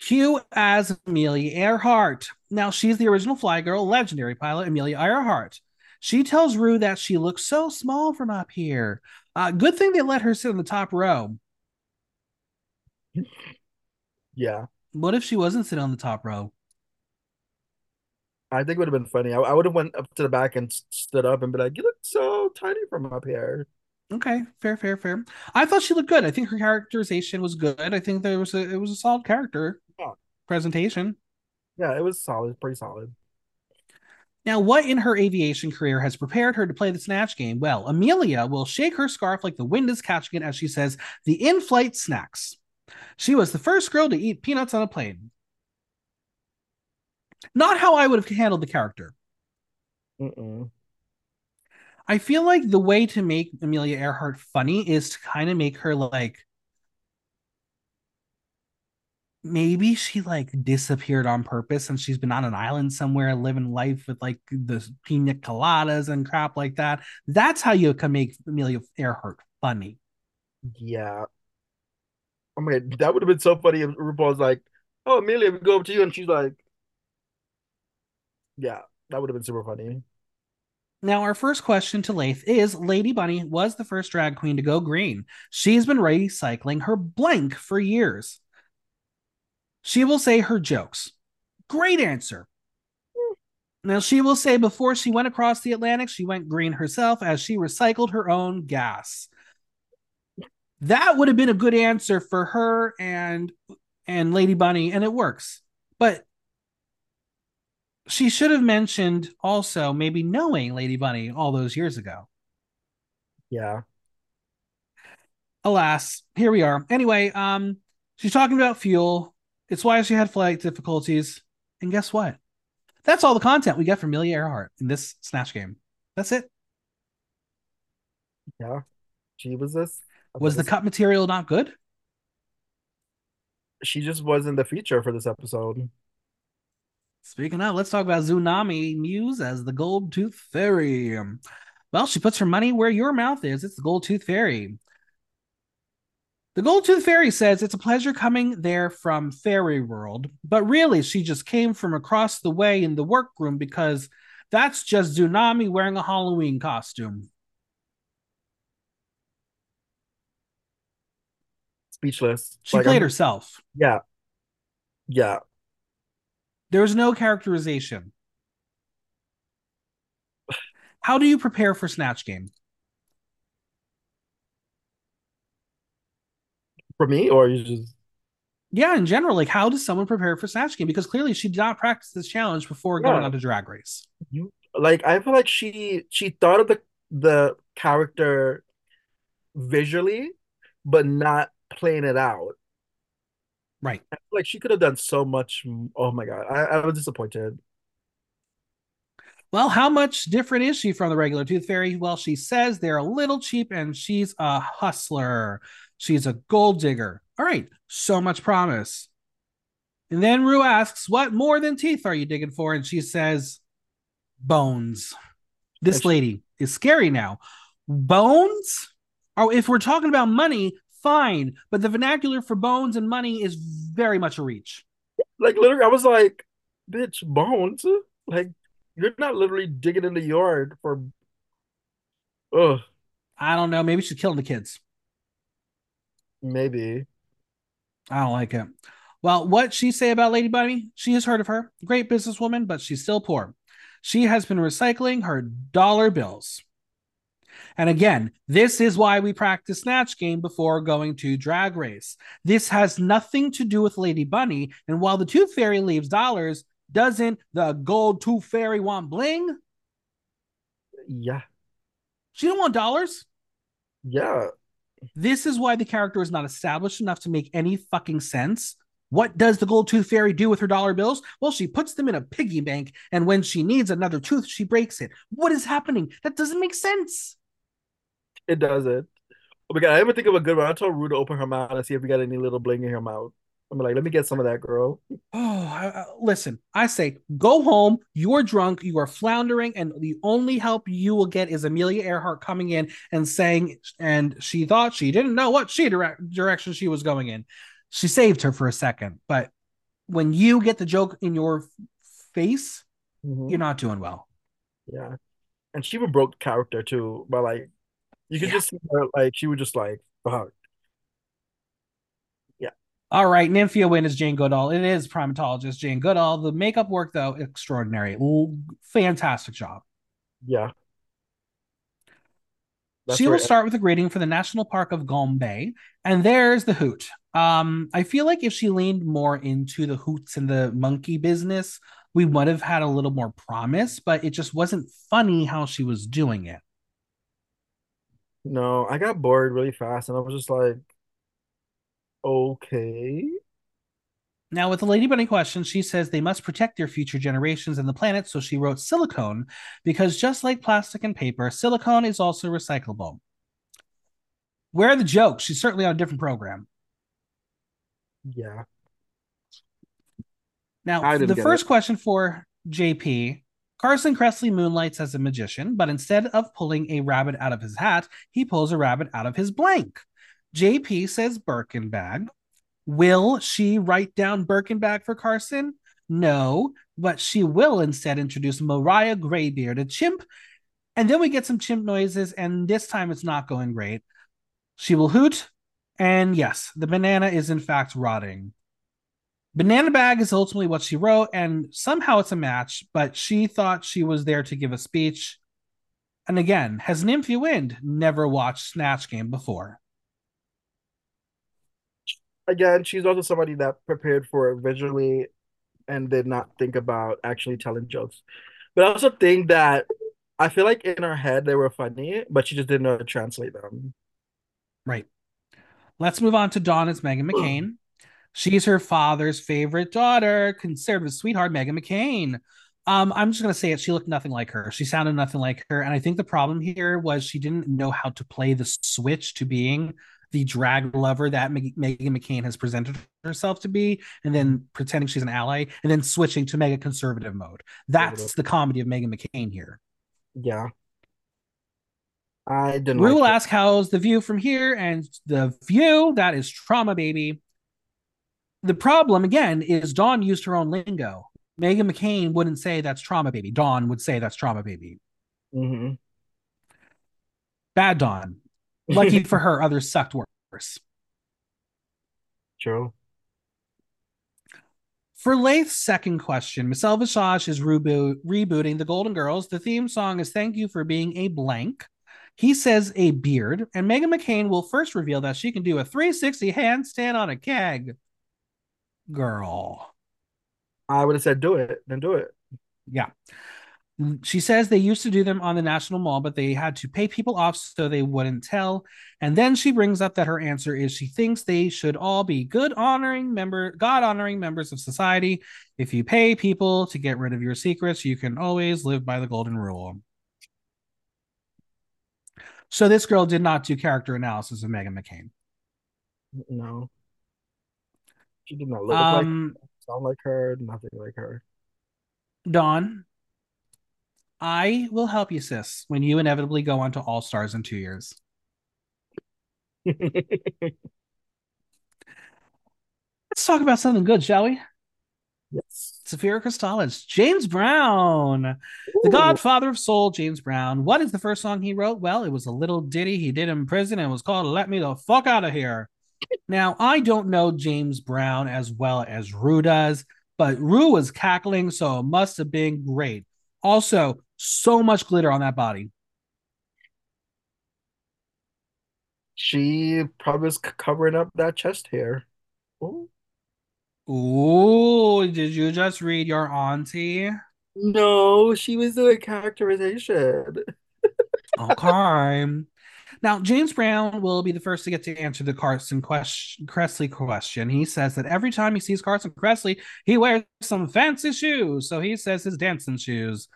Speaker 1: Q as Amelia Earhart. Now, she's the original Fly Girl, legendary pilot Amelia Earhart. She tells Rue that she looks so small from up here. Uh, good thing they let her sit in the top row.
Speaker 2: Yeah,
Speaker 1: What if she wasn't sitting on the top row?
Speaker 2: I think it would have been funny. I, I would have went up to the back and stood up and be like, "You look so tiny from up here."
Speaker 1: Okay, fair, fair, fair. I thought she looked good. I think her characterization was good. I think there was a it was a solid character
Speaker 2: Yeah.
Speaker 1: presentation.
Speaker 2: Yeah, it was solid, pretty solid.
Speaker 1: Now, what in her aviation career has prepared her to play the snatch game? Well, Amelia will shake her scarf like the wind is catching it as she says, the in flight snacks. She was the first girl to eat peanuts on a plane. Not how I would have handled the character.
Speaker 2: Mm-mm.
Speaker 1: I feel like the way to make Amelia Earhart funny is to kind of make her like maybe she like disappeared on purpose and she's been on an island somewhere living life with like the pina coladas and crap like that. That's how you can make Amelia Earhart funny.
Speaker 2: Yeah. I mean, that would have been so funny if RuPaul's like, "Oh, Amelia, we go up to you," and she's like, "Yeah, that would have been super funny."
Speaker 1: Now, our first question to Lath is Lady Bunny was the first drag queen to go green. She's been recycling her blank for years. She will say her jokes. Great answer. Now, she will say before she went across the Atlantic, she went green herself as she recycled her own gas. That would have been a good answer for her and and Lady Bunny, and it works. But she should have mentioned also maybe knowing Lady Bunny all those years ago.
Speaker 2: Yeah.
Speaker 1: Alas, here we are. Anyway, um, she's talking about fuel. It's why she had flight difficulties. And guess what? That's all the content we get from Amelia Earhart in this Snatch game. That's it.
Speaker 2: Yeah. She was this.
Speaker 1: Was the cut material not good?
Speaker 2: She just wasn't the feature for this episode.
Speaker 1: Speaking of, let's talk about Xunami Muse as the Gold Tooth Fairy. Well, she puts her money where your mouth is. It's the Gold Tooth Fairy. The Gold Tooth Fairy says it's a pleasure coming there from Fairy World, but really she just came from across the way in the workroom because that's just Xunami wearing a Halloween costume.
Speaker 2: Speechless.
Speaker 1: She like, played I'm, herself.
Speaker 2: Yeah. Yeah.
Speaker 1: There's no characterization. How do you prepare for Snatch Game?
Speaker 2: For me, or you just
Speaker 1: yeah, in general, like how does someone prepare for Snatch Game? Because clearly she did not practice this challenge before yeah. going on to Drag Race.
Speaker 2: You like I feel like she she thought of the the character visually, but not playing it out.
Speaker 1: Right.
Speaker 2: like she could have done so much. Oh my god, I, I was disappointed.
Speaker 1: Well, how much different is she from the regular Tooth Fairy? Well, she says they're a little cheap and she's a hustler. She's a gold digger. All right, so much promise. And then Rue asks, What more than teeth are you digging for? And she says, Bones. This lady is scary now. Bones? Oh, if we're talking about money, fine. But the vernacular for bones and money is very much a reach.
Speaker 2: Like literally, I was like, bitch, bones? Like, you're not literally digging in the yard for Ugh.
Speaker 1: I don't know. Maybe she's killing the kids.
Speaker 2: Maybe.
Speaker 1: I don't like it. Well, what she say about Lady Bunny? She has heard of her. Great businesswoman, but she's still poor. She has been recycling her dollar bills. And again, this is why we practice Snatch Game before going to Drag Race. This has nothing to do with Lady Bunny. And while the Tooth Fairy leaves dollars, doesn't the Gold Tooth Fairy want bling?
Speaker 2: Yeah.
Speaker 1: She don't want dollars.
Speaker 2: Yeah.
Speaker 1: This is why the character is not established enough to make any fucking sense. What does the gold tooth fairy do with her dollar bills? Well, she puts them in a piggy bank, and when she needs another tooth, she breaks it. What is happening? That doesn't make sense.
Speaker 2: It doesn't. Oh my god, I even think of a good one. I told Rue to open her mouth and see if we got any little bling in her mouth. I'm like, let me get some of that, girl.
Speaker 1: Oh, I, listen, I say go home. You're drunk. You are floundering, and the only help you will get is Amelia Earhart coming in and saying, and she thought she didn't know what she direct, direction she was going in. She saved her for a second, but when you get the joke in your face, mm-hmm. you're not doing well.
Speaker 2: Yeah, and she even broke character too, but like you could yeah. just see her like she was just like fuck Yeah.
Speaker 1: all right, Nymphia Wind is Jane Goodall. It is primatologist Jane Goodall. The makeup work, though, extraordinary. Fantastic job.
Speaker 2: Yeah.
Speaker 1: That's she will start with a greeting for the National Park of Gombe, and there's the hoot. Um, I feel like if she leaned more into the hoots and the monkey business, we would have had a little more promise, but it just wasn't funny how she was doing it.
Speaker 2: No, I got bored really fast, and I was just like, Okay.
Speaker 1: Now, with the Lady Bunny question, she says they must protect their future generations and the planet, so she wrote silicone because just like plastic and paper, silicone is also recyclable. Where are the jokes? She's certainly on a different program.
Speaker 2: Yeah.
Speaker 1: Now, the first it. question for JP Carson Kressley moonlights as a magician, but instead of pulling a rabbit out of his hat, he pulls a rabbit out of his blank. JP says Birkin bag. Will she write down Birkin bag for Carson? No, but she will instead introduce Mariah Graybeard, a chimp. And then we get some chimp noises, and this time it's not going great. She will hoot, and yes, the banana is in fact rotting. Banana bag is ultimately what she wrote, and somehow it's a match, but she thought she was there to give a speech. And again, has Nymphia Wind never watched Snatch Game before?
Speaker 2: again, she's also somebody that prepared for it visually and did not think about actually telling jokes. But I also think that I feel like in her head they were funny, but she just didn't know how to translate them.
Speaker 1: Right. Let's move on to Dawn as Meghan McCain. She's her father's favorite daughter, conservative sweetheart Meghan McCain. Um, I'm just gonna say it. She looked nothing like her. She sounded nothing like her, and I think the problem here was she didn't know how to play the switch to being the drag lover that Meg- Meghan McCain has presented herself to be, and then pretending she's an ally, and then switching to mega conservative mode. That's the comedy of Meghan McCain here.
Speaker 2: Yeah. I didn't.
Speaker 1: We
Speaker 2: like
Speaker 1: will
Speaker 2: it.
Speaker 1: ask how's the view from here, and the view that is trauma, baby. The problem again is Dawn used her own lingo. Meghan McCain wouldn't say that's trauma, baby. Dawn would say that's trauma, baby.
Speaker 2: Mhm.
Speaker 1: Bad Dawn. Lucky for her, others sucked worse.
Speaker 2: True.
Speaker 1: For Lath's second question, Michelle Visage is reboot, rebooting The Golden Girls. The theme song is Thank You for Being a Blank. He says a beard, and Meghan McCain will first reveal that she can do a 360 handstand on a keg. Girl.
Speaker 2: I would have said do it. Then do it.
Speaker 1: Yeah. Mm, she says they used to do them on the National Mall, but they had to pay people off so they wouldn't tell. And then she brings up that her answer is she thinks they should all be good honoring member, God honoring members of society. If you pay people to get rid of your secrets, you can always live by the golden rule. So this girl did not do character analysis of Meghan McCain.
Speaker 2: No. She did not look like
Speaker 1: Um,
Speaker 2: sound like her, nothing like her.
Speaker 1: Dawn, I will help you, sis, when you inevitably go on to All Stars in two years. Let's talk about something good, shall we?
Speaker 2: yes.
Speaker 1: Sapphira Cristales, James Brown, the godfather of soul, James Brown. What is the first song he wrote? Well, it was a little ditty he did in prison and was called Let Me the Fuck Out of Here. Now, I don't know James Brown as well as Rue does, but Rue was cackling, so it must have been great. Also, so much glitter on that body.
Speaker 2: She probably was covering up that chest hair. Ooh.
Speaker 1: Ooh, did you just read your auntie?
Speaker 2: No, she was doing characterization.
Speaker 1: Okay. Now, James Brown will be the first to get to answer the Carson question, Kressley question. He says that every time he sees Carson Kressley, he wears some fancy shoes. So he says his dancing shoes.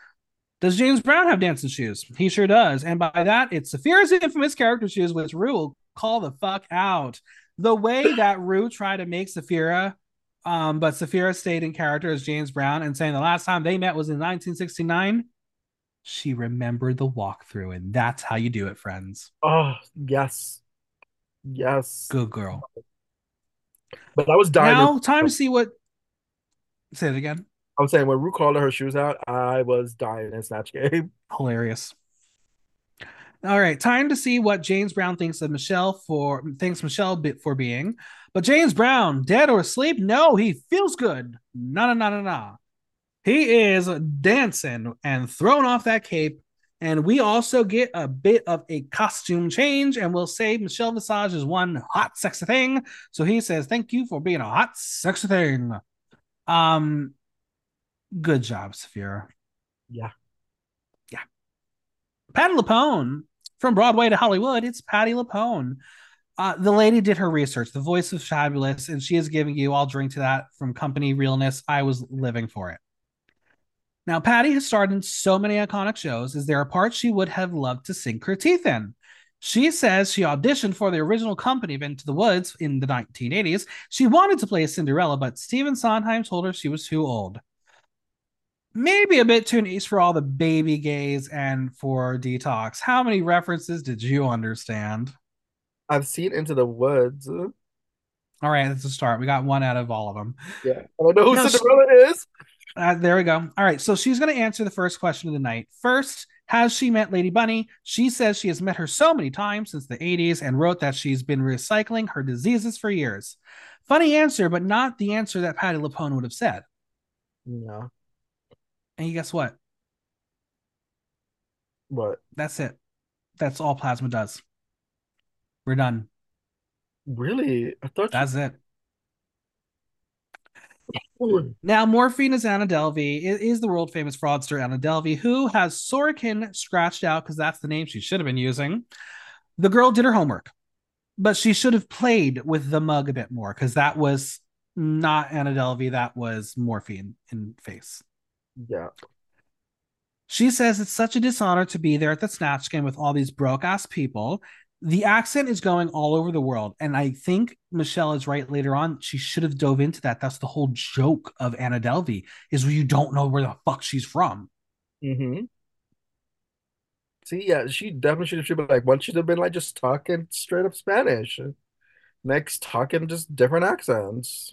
Speaker 1: Does James Brown have dancing shoes? He sure does. And by that, it's Sapphira's infamous character shoes, which Rue will call the fuck out. The way that Rue tried to make Sapphira, um, but Sapphira stayed in character as James Brown and saying the last time they met was in 1969 she remembered the walkthrough, and that's how you do it, friends.
Speaker 2: Oh, yes. Yes.
Speaker 1: Good girl.
Speaker 2: But I was dying.
Speaker 1: Now, time to see what. Say it again.
Speaker 2: I was saying when Rue called her shoes out, I was dying in Snatch Game.
Speaker 1: Hilarious. All right, time to see what James Brown thinks of Michelle for thanks Michelle bit for being. But James Brown, dead or asleep? No, he feels good. No, no, no, no, no. He is dancing and throwing off that cape. And we also get a bit of a costume change, and we'll say Michelle Visage is one hot, sexy thing. So he says, Thank you for being a hot, sexy thing. Um, good job, Sapphira.
Speaker 2: Yeah.
Speaker 1: Yeah. Patti LuPone from Broadway to Hollywood. It's Patti LuPone. Uh, the lady did her research. The voice is fabulous, and she is giving you. I'll drink to that from company realness. I was living for it. Now, Patti has starred in so many iconic shows. Is there a part she would have loved to sink her teeth in? She says she auditioned for the original company of Into the Woods in the 1980s. She wanted to play Cinderella, but Stephen Sondheim told her she was too old. Maybe a bit too niche for all the baby gays and for Detoxx. How many references did you understand?
Speaker 2: I've seen Into the Woods.
Speaker 1: All right, that's a start. We got one out of all of them.
Speaker 2: Yeah. And I know who
Speaker 1: No, she-
Speaker 2: Cinderella is.
Speaker 1: Uh, there we go. All right, so she's going to answer the first question of the night. First, has she met Lady Bunny? She says she has met her so many times since the 80s and wrote that she's been recycling her diseases for years. Funny answer, but not the answer that Patti LuPone would have said.
Speaker 2: No.
Speaker 1: And you guess what?
Speaker 2: What?
Speaker 1: That's it. That's all Plasma does. We're done.
Speaker 2: Really? I thought
Speaker 1: That's it. Now, Morphine is Anna Delvey. It is the world famous fraudster Anna Delvey, who has Sorokin scratched out because that's the name she should have been using. The girl did her homework, but she should have played with the mug a bit more because that was not Anna Delvey. That was Morphine in face.
Speaker 2: Yeah.
Speaker 1: She says it's such a dishonor to be there at the Snatch game with all these broke ass people. The accent is going all over the world. And I think Michelle is right later on. She should have dove into that. That's the whole joke of Anna Delvey is you don't know where the fuck she's from.
Speaker 2: Mm-hmm. See, yeah, she definitely should have, been like, one should have been like just talking straight up Spanish. Next, talking just different accents.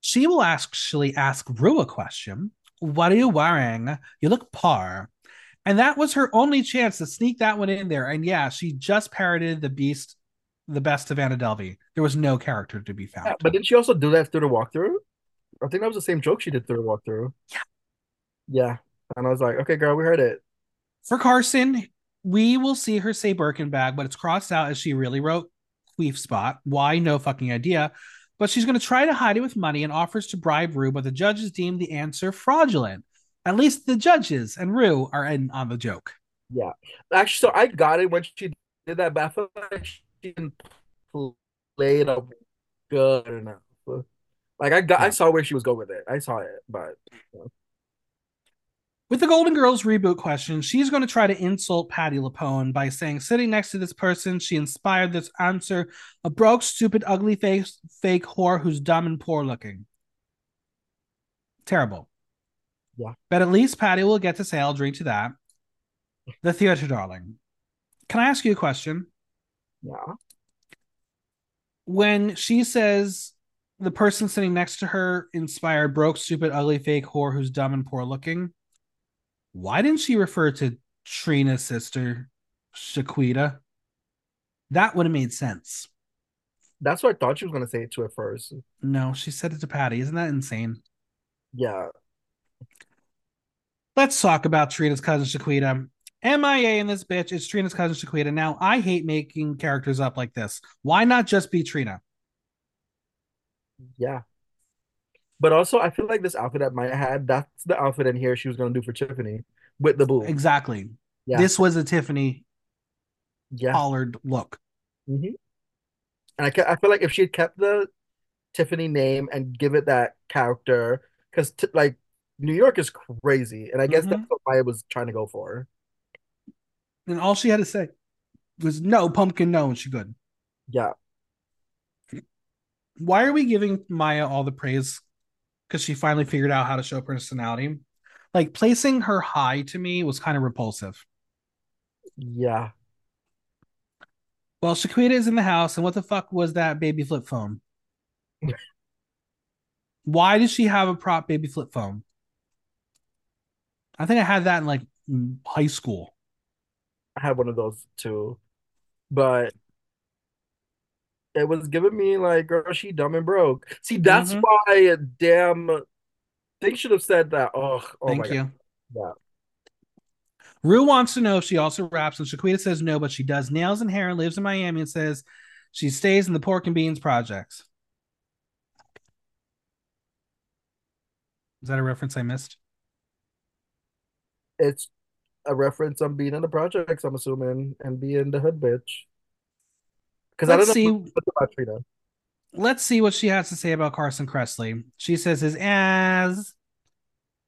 Speaker 1: She will actually ask Rue a question. What are you wearing? You look poor. And that was her only chance to sneak that one in there. And yeah, she just parroted the beast, the best of Anna Delvey. There was no character to be found. Yeah,
Speaker 2: but didn't she also do that through the walkthrough? I think that was the same joke she did through the walkthrough.
Speaker 1: Yeah.
Speaker 2: Yeah. And I was like, okay, girl, we heard it.
Speaker 1: For Carson, we will see her say Birkin bag, but it's crossed out as she really wrote queef spot. Why? No fucking idea. But she's going to try to hide it with money and offers to bribe Rue, but the judges deem the answer fraudulent. At least the judges and Rue are in on the joke.
Speaker 2: Yeah, actually, so I got it when she did that, but I feel like she didn't play it up good enough. Like I got, I saw where she was going with it. I saw it, but. You know.
Speaker 1: With the Golden Girls reboot question, she's going to try to insult Patti LuPone by saying, sitting next to this person, she inspired this answer a broke, stupid, ugly face, fake whore who's dumb and poor looking. Terrible.
Speaker 2: Yeah.
Speaker 1: But at least Patti will get to say, I'll drink to that. The theater darling. Can I ask you a question?
Speaker 2: Yeah.
Speaker 1: When she says the person sitting next to her inspired broke, stupid, ugly, fake whore who's dumb and poor looking, why didn't she refer to Trina's sister, Shaquita? That would have made sense.
Speaker 2: That's what I thought she was going to say it to at first.
Speaker 1: No, she said it to Patti. Isn't that insane?
Speaker 2: Yeah.
Speaker 1: Let's talk about Trina's cousin Shaquita. MIA in this bitch is Trina's cousin Shaquita. Now, I hate making characters up like this. Why not just be Trina?
Speaker 2: Yeah. But also, I feel like this outfit that Mhi'ya had, that's the outfit in here she was going to do for Tiffany with the boob.
Speaker 1: Exactly. Yeah. This was a Tiffany
Speaker 2: yeah.
Speaker 1: collared look.
Speaker 2: Mm-hmm. And I, I feel like if she had kept the Tiffany name and give it that character, because t- like New York is crazy, and I guess mm-hmm. that's what Mhi'ya was trying to go for.
Speaker 1: And all she had to say was no pumpkin, no, and she good.
Speaker 2: Yeah.
Speaker 1: Why are we giving Mhi'ya all the praise? Because she finally figured out how to show personality. Like placing her high to me was kind of repulsive.
Speaker 2: Yeah.
Speaker 1: Well, Shaquita is in the house, and what the fuck was that baby flip phone? Why does she have a prop baby flip phone? I think I had that in like high school.
Speaker 2: I had one of those too, but it was giving me like, girl, she dumb and broke. See, that's mm-hmm. why, damn, they should have said that. Oh, oh
Speaker 1: thank you.
Speaker 2: God. Yeah.
Speaker 1: Rue wants to know if she also raps, and Shaquita says no, but she does nails and hair and lives in Miami and says she stays in the pork and beans projects. Is that a reference I missed?
Speaker 2: It's a reference on being in the projects, I'm assuming, and being the hood bitch. Because I don't know
Speaker 1: see, about Trina. Let's see what she has to say about Carson Kressley. She says his as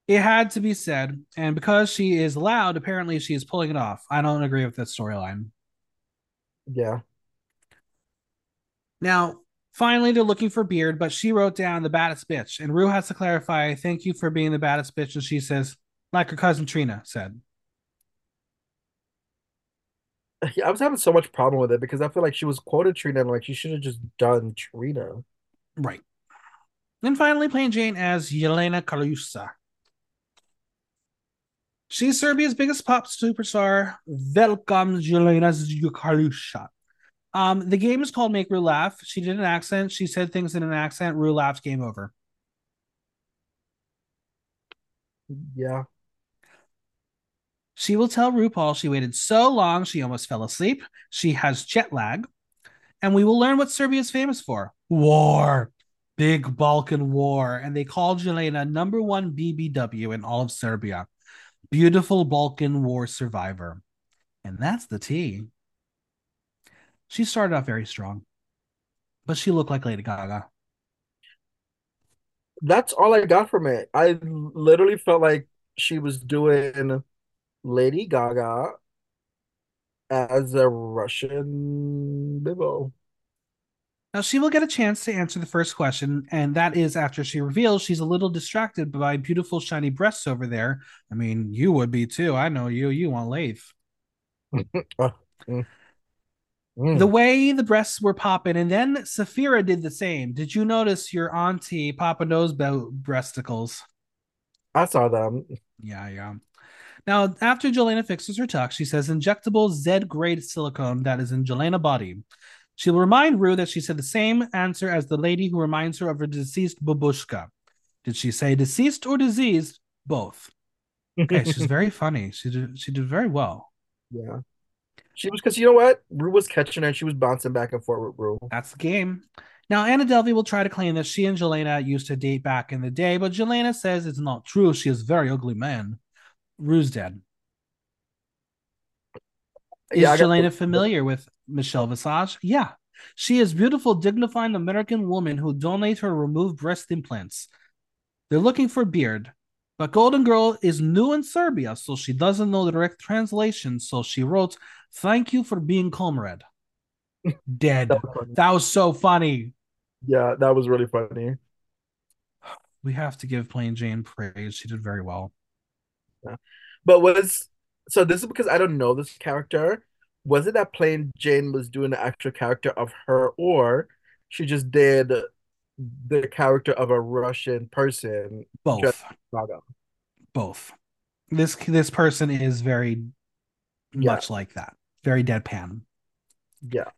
Speaker 1: it had to be said, and because she is loud, apparently she is pulling it off. I don't agree with that storyline.
Speaker 2: Yeah.
Speaker 1: Now, finally, they're looking for Beard, but she wrote down the baddest bitch, and Rue has to clarify, "Thank you for being the baddest bitch," and she says, like her cousin Trina said.
Speaker 2: I was having so much problem with it because I feel like she was quoted Trina and like she should have just done Trina.
Speaker 1: Right. Then finally Plane Jane as Jelena Karleuša. She's Serbia's biggest pop superstar. Welcome, Jelena Karleuša. Um, the game is called Make Rue Laugh. She did an accent. She said things in an accent. Rue laughs. Game over.
Speaker 2: Yeah.
Speaker 1: She will tell RuPaul she waited so long she almost fell asleep. She has jet lag. And we will learn what Serbia is famous for war, big Balkan war. And they called Jelena number one BBW in all of Serbia. Beautiful Balkan war survivor. And that's the T. She started off very strong, but she looked like Lady Gaga.
Speaker 2: That's all I got from it. I literally felt like she was doing Lady Gaga as a Russian Bibbo.
Speaker 1: Now, she will get a chance to answer the first question, and that is after she reveals she's a little distracted by beautiful, shiny breasts over there. I mean, you would be too. I know you. You want uh, mm. The way the breasts were popping, and then Sapphira did the same. Did you notice your auntie Papa Nose breasticles?
Speaker 2: I saw them.
Speaker 1: Yeah, yeah. Now, after Jelena fixes her tuck, she says injectable Z grade silicone that is in Jelena body. She'll remind Rue that she said the same answer as the lady who reminds her of her deceased babushka. Did she say deceased or diseased? Both. Okay, she's very funny. She did she did very well.
Speaker 2: Yeah. She was because you know what? Rue was catching her and she was bouncing back and forth with Rue.
Speaker 1: That's the game. Now, Anna Delvey will try to claim that she and Jelena used to date back in the day, but Jelena says it's not true. She is a very ugly man. Rue's dead. Is yeah, Jelena familiar with Michelle Visage? Yeah. She is beautiful, dignified American woman who donates her removed breast implants. They're looking for beard. But Golden Girl is new in Serbia, so she doesn't know the direct translation. So she wrote, Thank you for being comrade. Dead. that, was that was so funny.
Speaker 2: Yeah, that was really funny.
Speaker 1: We have to give Plane Jane praise. She did very well.
Speaker 2: But was so this is because I don't know this character. Was it that Plane Jane was doing the actual character of her, or she just did the character of a Russian person?
Speaker 1: Both. Both. This this person is very yeah. much like that. Very deadpan.
Speaker 2: Yeah.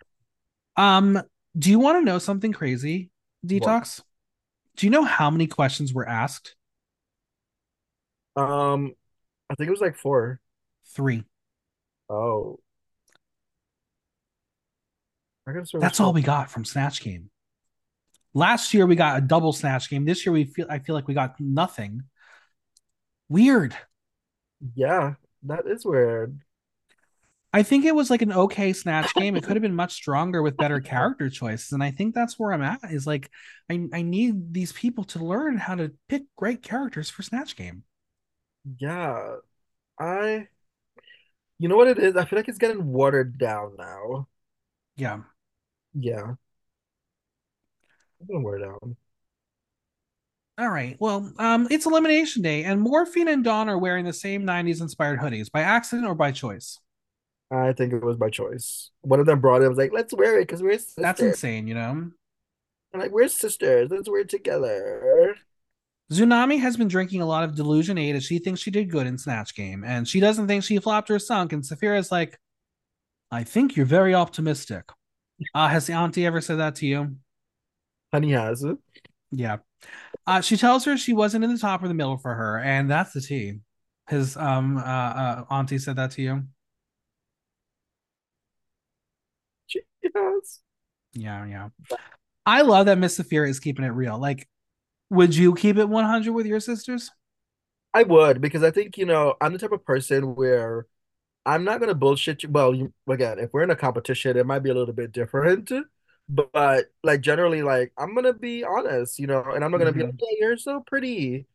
Speaker 1: Um, do you want to know something crazy, Detoxx? What? Do you know how many questions were asked?
Speaker 2: Um, I think it was like four.
Speaker 1: Three.
Speaker 2: Oh.
Speaker 1: That's all we got from Snatch Game. Last year we got a double Snatch Game. This year we feel I feel like we got nothing. Weird.
Speaker 2: Yeah, that is weird.
Speaker 1: I think it was like an okay snatch game. It could have been much stronger with better character choices. And I think that's where I'm at is like I, I need these people to learn how to pick great characters for Snatch Game.
Speaker 2: Yeah. I you know what it is? I feel like it's getting watered down now.
Speaker 1: Yeah.
Speaker 2: Yeah. I'm gonna wear down.
Speaker 1: All right. Well, um, it's elimination day, and Morphine and Dawn are wearing the same 90s inspired hoodies by accident or by choice.
Speaker 2: I think it was by choice. One of them brought it. I was like, "Let's wear it because we're sisters.
Speaker 1: That's insane," you know.
Speaker 2: I'm like, "We're sisters. Let's wear it together."
Speaker 1: Xunami has been drinking a lot of Delusion 8 as she thinks she did good in Snatch Game, and she doesn't think she flopped or sunk. And Sapphira's like, I think you're very optimistic. Uh, has the auntie ever said that to you?
Speaker 2: Honey has it.
Speaker 1: Yeah. Uh, she tells her she wasn't in the top or the middle for her, and that's the tea. His um uh, uh auntie said that to you.
Speaker 2: She has.
Speaker 1: Yeah, yeah. I love that Miss Sapphira is keeping it real. Like would you keep it 100 with your sisters?
Speaker 2: I would because I think you know I'm the type of person where I'm not gonna bullshit you. Well, you, again, if we're in a competition, it might be a little bit different, but, but like generally, like I'm gonna be honest, you know, and I'm not gonna mm-hmm. be like, "Yeah, you're so pretty,"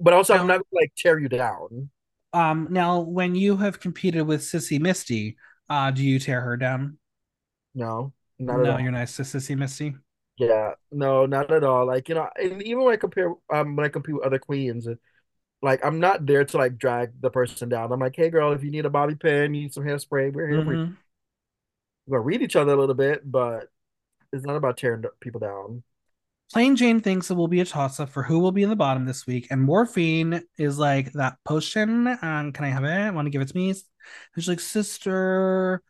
Speaker 2: but also now, I'm not gonna like tear you down.
Speaker 1: Um, now when you have competed with Sissy Misty, uh, do you tear her down?
Speaker 2: No,
Speaker 1: not no, you're nice to Sissy Misty.
Speaker 2: Yeah, no, not at all. Like you know, and even when I compare, um, when I compete with other queens, like I'm not there to like drag the person down. I'm like, hey, girl, if you need a bobby pin, you need some hairspray, we're here. Mm-hmm. We're gonna read each other a little bit, but it's not about tearing people down.
Speaker 1: Plane Jane thinks it will be a toss up for who will be in the bottom this week, and Morphine is like that potion. Um, can I have it? Want to give it to me? She's like, sister,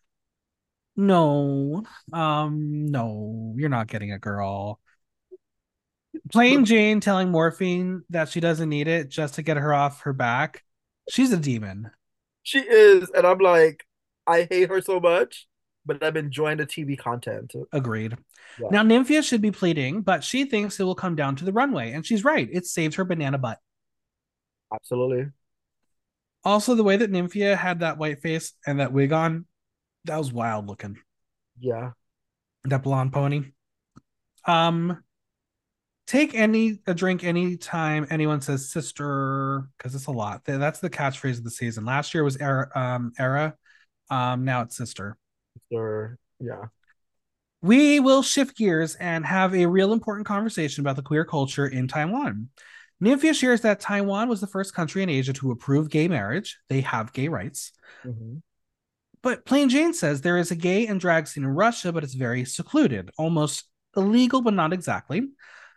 Speaker 1: no, um, no, you're not getting a girl. Plane Jane telling Morphine that she doesn't need it just to get her off her back. She's a demon.
Speaker 2: She is, and I'm like, I hate her so much, but I'm enjoying the TV content.
Speaker 1: Agreed. Yeah. Now Nymphia should be pleading, but she thinks it will come down to the runway, and she's right. It saves her banana butt.
Speaker 2: Absolutely.
Speaker 1: Also, the way that Nymphia had that white face and that wig on, that was wild looking.
Speaker 2: Yeah.
Speaker 1: That blonde pony. Um take any a drink anytime anyone says sister because it's a lot that's the catchphrase of the season last year was era um era Um, now it's sister.
Speaker 2: Sister, yeah.
Speaker 1: We will shift gears and have a real important conversation about the queer culture in Taiwan. Nymphia shares that Taiwan was the first country in Asia to approve gay marriage. They have gay rights. Mm-hmm. But Plane Jane says there is a gay and drag scene in Russia, but it's very secluded, almost illegal, but not exactly.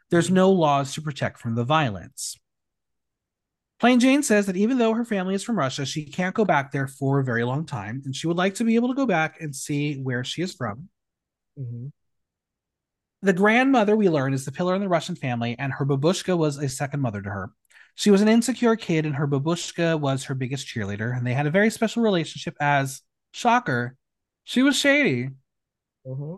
Speaker 1: There's no laws to protect from the violence. Plane Jane says that even though her family is from Russia, she can't go back there for a very long time, and she would like to be able to go back and see where she is from. Mm-hmm. The grandmother, we learn, is the pillar in the Russian family, and her babushka was a second mother to her. She was an insecure kid, and her babushka was her biggest cheerleader, and they had a very special relationship as, shocker, she was shady. Mm-hmm.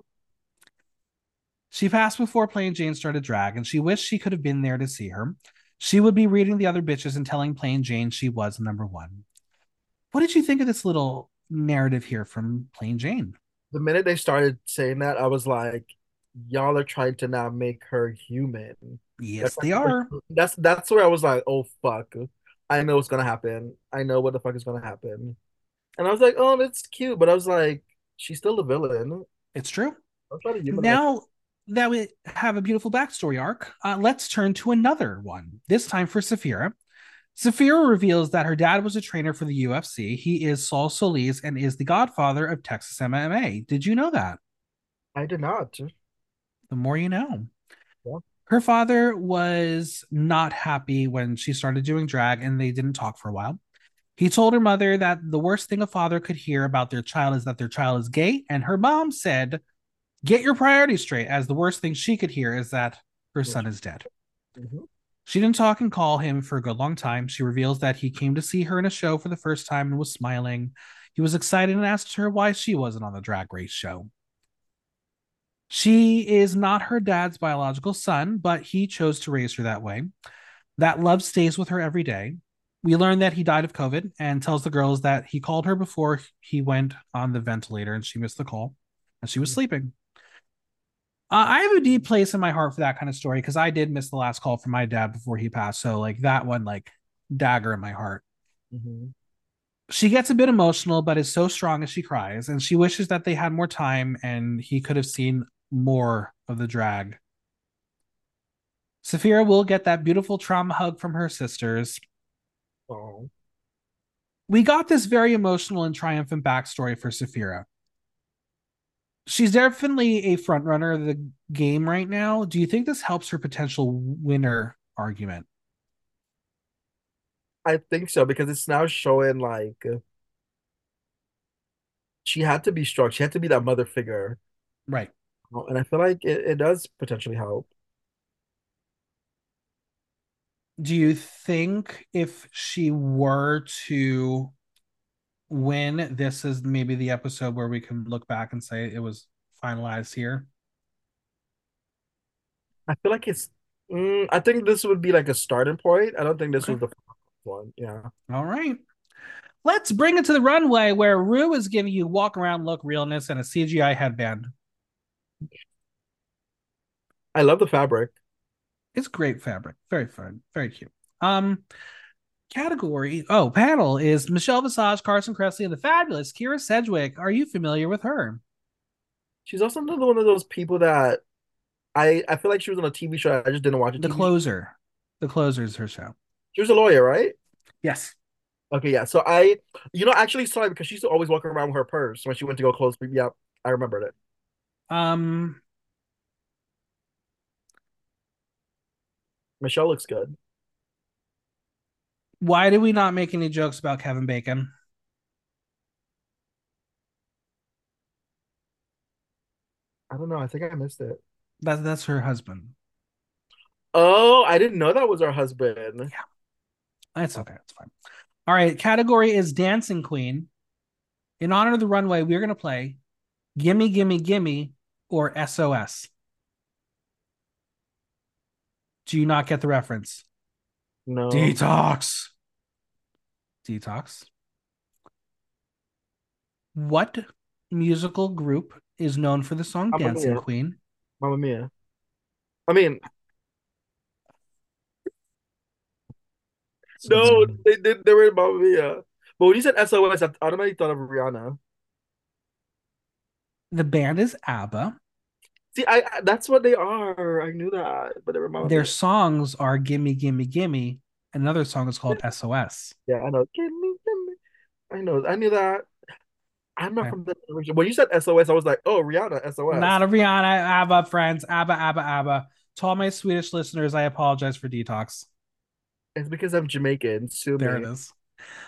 Speaker 1: She passed before Plane Jane started drag, and she wished she could have been there to see her. She would be reading the other bitches and telling Plane Jane she was number one. What did you think of this little narrative here from Plain Jane?
Speaker 2: the minute they started saying that, I was like, y'all are trying to now make her human.
Speaker 1: Yes, that's they are.
Speaker 2: That's that's where I was like, oh fuck. I know what's gonna happen. I know what the fuck is gonna happen. And I was like, oh, that's cute. But I was like, she's still the villain.
Speaker 1: It's true. Now that we have a beautiful backstory arc, uh, let's turn to another one. This time for Sapphira. Sapphira reveals that her dad was a trainer for the UFC. He is Saul Solis and is the godfather of Texas MMA. Did you know that?
Speaker 2: I did not.
Speaker 1: The more you know. Yeah. Her father was not happy when she started doing drag and they didn't talk for a while. He told her mother that the worst thing a father could hear about their child is that their child is gay. And her mom said, Get your priorities straight, as the worst thing she could hear is that her son is dead. Mm-hmm. She didn't talk and call him for a good long time. She reveals that he came to see her in a show for the first time and was smiling. He was excited and asked her why she wasn't on the drag race show. She is not her dad's biological son, but he chose to raise her that way. That love stays with her every day. We learn that he died of COVID and tells the girls that he called her before he went on the ventilator and she missed the call and she was sleeping. Uh, I have a deep place in my heart for that kind of story because I did miss the last call from my dad before he passed. So like that one, like dagger in my heart. Mm-hmm. She gets a bit emotional, but is so strong as she cries, and she wishes that they had more time and he could have seen more of the drag. Sapphira will get that beautiful trauma hug from her sisters. Oh. We got this very emotional and triumphant backstory for Sapphira she's definitely a front runner of the game right now. Do you think this helps her potential winner argument?
Speaker 2: I think so because it's now showing like she had to be strong. She had to be that mother figure.
Speaker 1: Right.
Speaker 2: Oh, and I feel like it, it does potentially help.
Speaker 1: Do you think if she were to win, this is maybe the episode where we can look back and say it was finalized here?
Speaker 2: I feel like it's. Mm, I think this would be like a starting point. I don't think this okay. was the final one. Yeah.
Speaker 1: All right. Let's bring it to the runway where Rue is giving you walk around look realness and a CGI headband.
Speaker 2: I love the fabric.
Speaker 1: It's great fabric. Very fun. Very cute. Um, category, oh, panel is Michelle Visage, Carson Kressley, and the fabulous Kyra Sedgwick. Are you familiar with her?
Speaker 2: She's also another one of those people that I I feel like she was on a TV show. I just didn't watch it.
Speaker 1: The Closer. Show. The Closer is her show.
Speaker 2: She was a lawyer, right?
Speaker 1: Yes.
Speaker 2: Okay, yeah. So I, you know, actually saw it because she used to always walk around with her purse when she went to go close. Yeah, I remembered it.
Speaker 1: Um,
Speaker 2: Michelle looks good.
Speaker 1: Why did we not make any jokes about Kevin Bacon?
Speaker 2: I don't know. I think I missed it.
Speaker 1: That's that's her husband.
Speaker 2: Oh, I didn't know that was her husband.
Speaker 1: Yeah. That's okay. It's fine. All right. Category is Dancing Queen. In honor of the runway, we're going to play Gimme, Gimme, Gimme or SOS. Do you not get the reference?
Speaker 2: No.
Speaker 1: Detoxx. Detoxx. What musical group is known for the song Mamma Dancing
Speaker 2: Mia.
Speaker 1: Queen?
Speaker 2: Mamma Mia. I mean, no, they did. They were in Mamma Mia. But when you said SOS, I automatically thought of Rihanna.
Speaker 1: The band is ABBA.
Speaker 2: See, I, I that's what they are. I knew that, but
Speaker 1: it Their songs are "Gimme, Gimme, Gimme." Another song is called
Speaker 2: SOS. Yeah, I know. Gimme, gimme. I know. I knew that. I'm not okay. from the original. When you said SOS, I was like, oh, Rihanna, SOS.
Speaker 1: Not a Rihanna, ABBA, friends. ABBA, ABBA, ABBA. To all my Swedish listeners, I apologize for Detoxx.
Speaker 2: It's because I'm Jamaican. Sue
Speaker 1: there me. it is.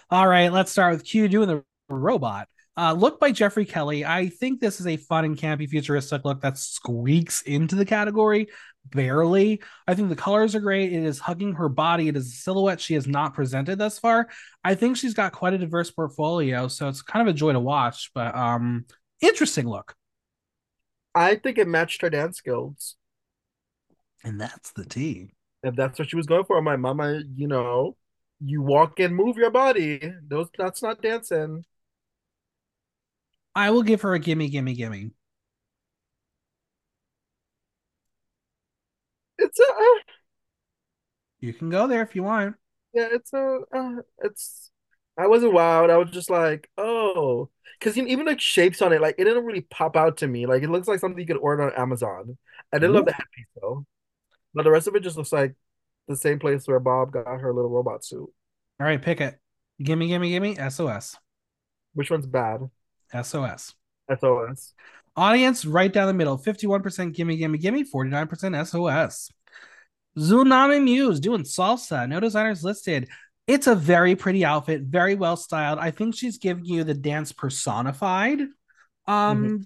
Speaker 1: All right, let's start with Q doing the robot. Uh, look by Jeffrey Kelly. I think this is a fun and campy futuristic look that squeaks into the category barely. I think the colors are great. It is hugging her body. It is a silhouette she has not presented thus far. I think she's got quite a diverse portfolio, so it's kind of a joy to watch. But um, interesting look.
Speaker 2: I think it matched her dance skills,
Speaker 1: and that's the T.
Speaker 2: If that's what she was going for, my mama, you know, you walk and move your body. Those that's not dancing.
Speaker 1: I will give her a gimme, gimme, gimme.
Speaker 2: It's a. Uh,
Speaker 1: you can go there if you want.
Speaker 2: Yeah, it's a. Uh, it's. I wasn't wild. I was just like, oh, because even like shapes on it, like it didn't really pop out to me. Like it looks like something you could order on Amazon. I didn't Ooh. love the headpiece though, but the rest of it just looks like the same place where Bob got her little robot suit.
Speaker 1: All right, pick it. Gimme, gimme, gimme. SOS.
Speaker 2: Which one's bad?
Speaker 1: SOS.
Speaker 2: SOS.
Speaker 1: Audience right down the middle 51% gimme, gimme, gimme, 49% SOS. Xunami Muse doing salsa. No designers listed. It's a very pretty outfit, very well styled. I think she's giving you the dance personified. Um, mm-hmm.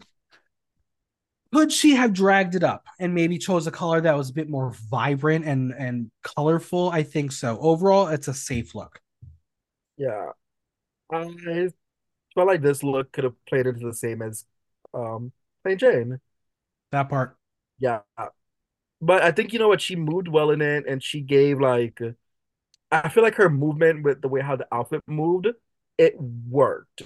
Speaker 1: Could she have dragged it up and maybe chose a color that was a bit more vibrant and and colorful? I think so. Overall, it's a safe look.
Speaker 2: Yeah, I felt like this look could have played into the same as um Plane Jane.
Speaker 1: That part.
Speaker 2: Yeah. But I think you know what she moved well in it and she gave like I feel like her movement with the way how the outfit moved, it worked.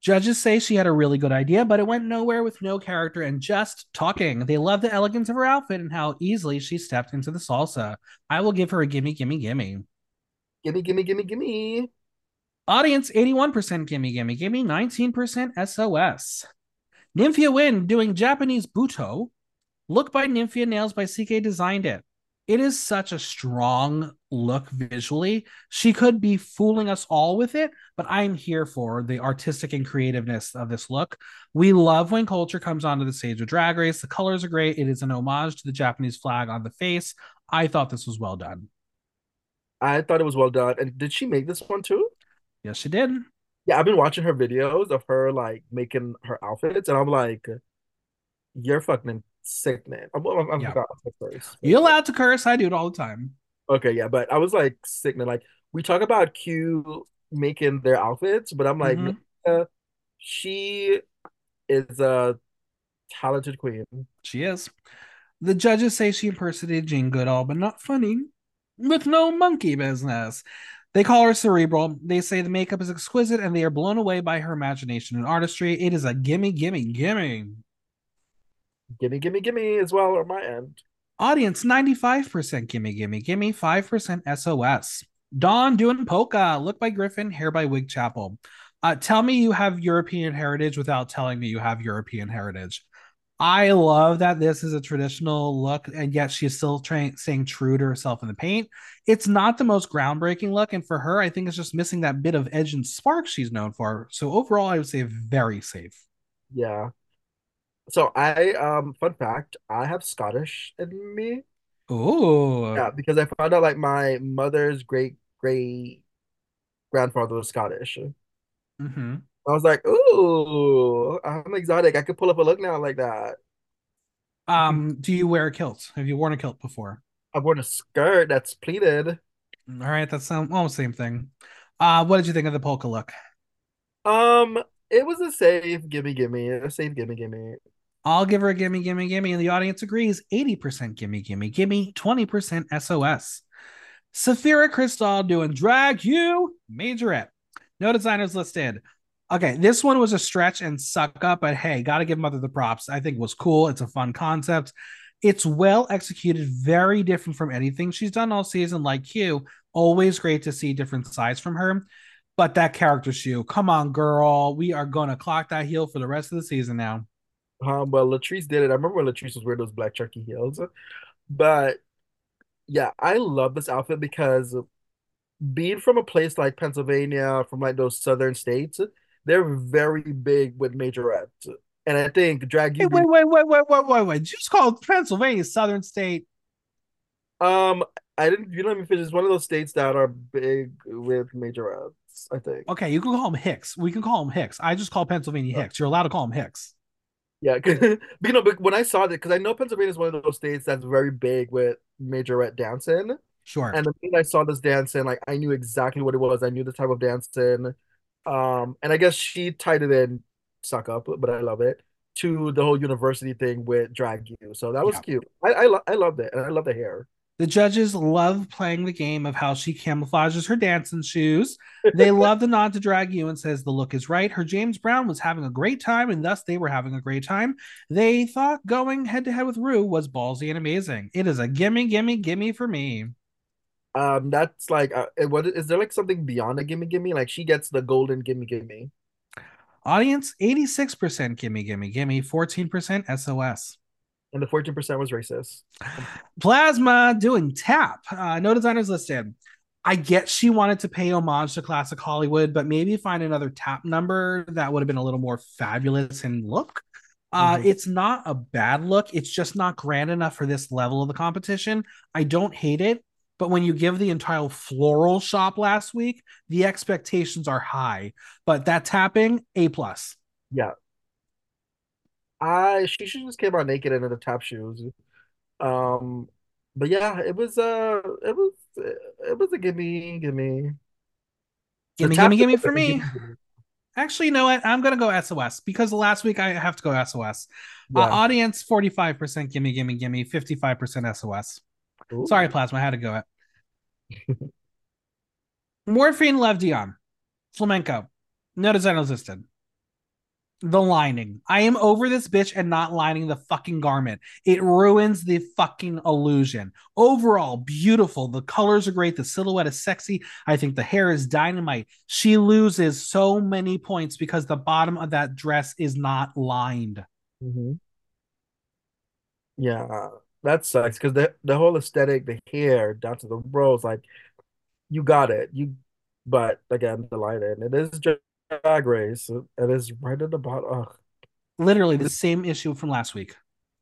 Speaker 1: Judges say she had a really good idea, but it went nowhere with no character and just talking. They love the elegance of her outfit and how easily she stepped into the salsa. I will give her a gimme, gimme, gimme.
Speaker 2: Gimme, gimme, gimme, gimme.
Speaker 1: Audience 81% gimme, gimme, gimme, 19% SOS. Nymphia Wind doing Japanese Butoh. Look by Nymphia Nails by CK designed it. It is such a strong look visually. She could be fooling us all with it, but I'm here for the artistic and creativeness of this look. We love when culture comes onto the stage of Drag Race. The colors are great. It is an homage to the Japanese flag on the face. I thought this was well done.
Speaker 2: I thought it was well done. And did she make this one too?
Speaker 1: Yes, she did.
Speaker 2: Yeah, I've been watching her videos of her like making her outfits, and I'm like, you're fucking sickening. I'm, I'm, I'm
Speaker 1: yeah. first. You're allowed to curse. I do it all the time.
Speaker 2: Okay, yeah, but I was like sick, man. Like we talk about Q making their outfits, but I'm like, mm-hmm. she is a talented queen.
Speaker 1: She is. The judges say she impersonated Jane Goodall, but not funny, with no monkey business. They call her cerebral. They say the makeup is exquisite and they are blown away by her imagination and artistry. It is a gimme, gimme, gimme.
Speaker 2: Gimme, gimme, gimme as well on my end.
Speaker 1: Audience 95% gimme, gimme, gimme, 5% SOS. Dawn doing polka. Look by Griffin, hair by Wig Chapel. Uh, tell me you have European heritage without telling me you have European heritage. I love that this is a traditional look, and yet she's still trying staying true to herself in the paint. It's not the most groundbreaking look, and for her, I think it's just missing that bit of edge and spark she's known for. So overall, I would say very safe.
Speaker 2: Yeah. So I um fun fact, I have Scottish in me.
Speaker 1: Oh.
Speaker 2: Yeah, because I found out like my mother's great great grandfather was Scottish.
Speaker 1: Mm-hmm.
Speaker 2: I was like, ooh, I'm exotic. I could pull up a look now like that.
Speaker 1: Um, do you wear a kilt? Have you worn a kilt before?
Speaker 2: I've worn a skirt that's pleated.
Speaker 1: All right, that's um, almost the same thing. Uh, what did you think of the polka look?
Speaker 2: Um, it was a safe gimme gimme, a safe gimme gimme.
Speaker 1: I'll give her a gimme gimme gimme, and the audience agrees. 80% gimme gimme gimme, 20% SOS. Sapphira Cristál doing drag you majorette. No designers listed. Okay, this one was a stretch and suck up, but hey, gotta give Mother the props. I think it was cool. It's a fun concept. It's well executed, very different from anything she's done all season, like you, Always great to see different sides from her. But that character shoe, come on, girl. We are gonna clock that heel for the rest of the season now.
Speaker 2: Um, but Latrice did it. I remember when Latrice was wearing those black chunky heels. But yeah, I love this outfit because being from a place like Pennsylvania, from like those southern states, they're very big with majorettes. And I think drag
Speaker 1: you. Hey, wait, wait, wait, wait, wait, wait, wait. Just called Pennsylvania Southern State.
Speaker 2: Um, I didn't. You let me finish. It's one of those states that are big with majorettes. I think.
Speaker 1: Okay, you can call them Hicks. We can call them Hicks. I just call Pennsylvania oh. Hicks. You're allowed to call them Hicks.
Speaker 2: Yeah, but, you know, but when I saw that, because I know Pennsylvania is one of those states that's very big with majorette dancing.
Speaker 1: Sure.
Speaker 2: And the minute I saw this dancing, like I knew exactly what it was. I knew the type of dancing. Um, and I guess she tied it in, suck up, but I love it to the whole university thing with drag you. So that was yeah. cute. I I, lo- I loved it, and I love the hair.
Speaker 1: The judges love playing the game of how she camouflages her dancing shoes. They love the nod to drag you and says the look is right. Her James Brown was having a great time, and thus they were having a great time. They thought going head to head with Rue was ballsy and amazing. It is a gimme, gimme, gimme for me.
Speaker 2: Um, that's like, uh, what is there like something beyond a gimme, gimme? Like she gets the golden gimme, gimme.
Speaker 1: Audience 86% gimme, gimme, gimme, 14% SOS
Speaker 2: and the 14% was racist.
Speaker 1: Plasma doing tap. Uh, no designers listed. I get she wanted to pay homage to classic Hollywood, but maybe find another tap number that would have been a little more fabulous in look. Uh, mm-hmm. It's not a bad look. It's just not grand enough for this level of the competition. I don't hate it, but when you give the entire floral shop last week, the expectations are high. But that tapping, A plus.
Speaker 2: Yeah, I she should just came out naked in the tap shoes. Um, but yeah, it was uh, it was it was a gimme, gimme,
Speaker 1: gimme, gimme, gimme for me. Actually, you know what? I'm gonna go SOS because last week I have to go SOS. Uh, yeah. Uh, audience 45% gimme, gimme, gimme, 55% SOS. Ooh. Sorry, Plasma, I had to go it. Morphine Love Dion. Flamenco. No design listed the lining. I am over this bitch and not lining the fucking garment. It ruins the fucking illusion. Overall, beautiful. The colors are great. The silhouette is sexy. I think the hair is dynamite. She loses so many points because the bottom of that dress is not lined.
Speaker 2: Mm-hmm. Yeah, that sucks because the the whole aesthetic, the hair down to the rolls, like you got it. You, but again, the lining. It is just drag race. It is right at the bottom. Ugh.
Speaker 1: Literally the same issue from last week.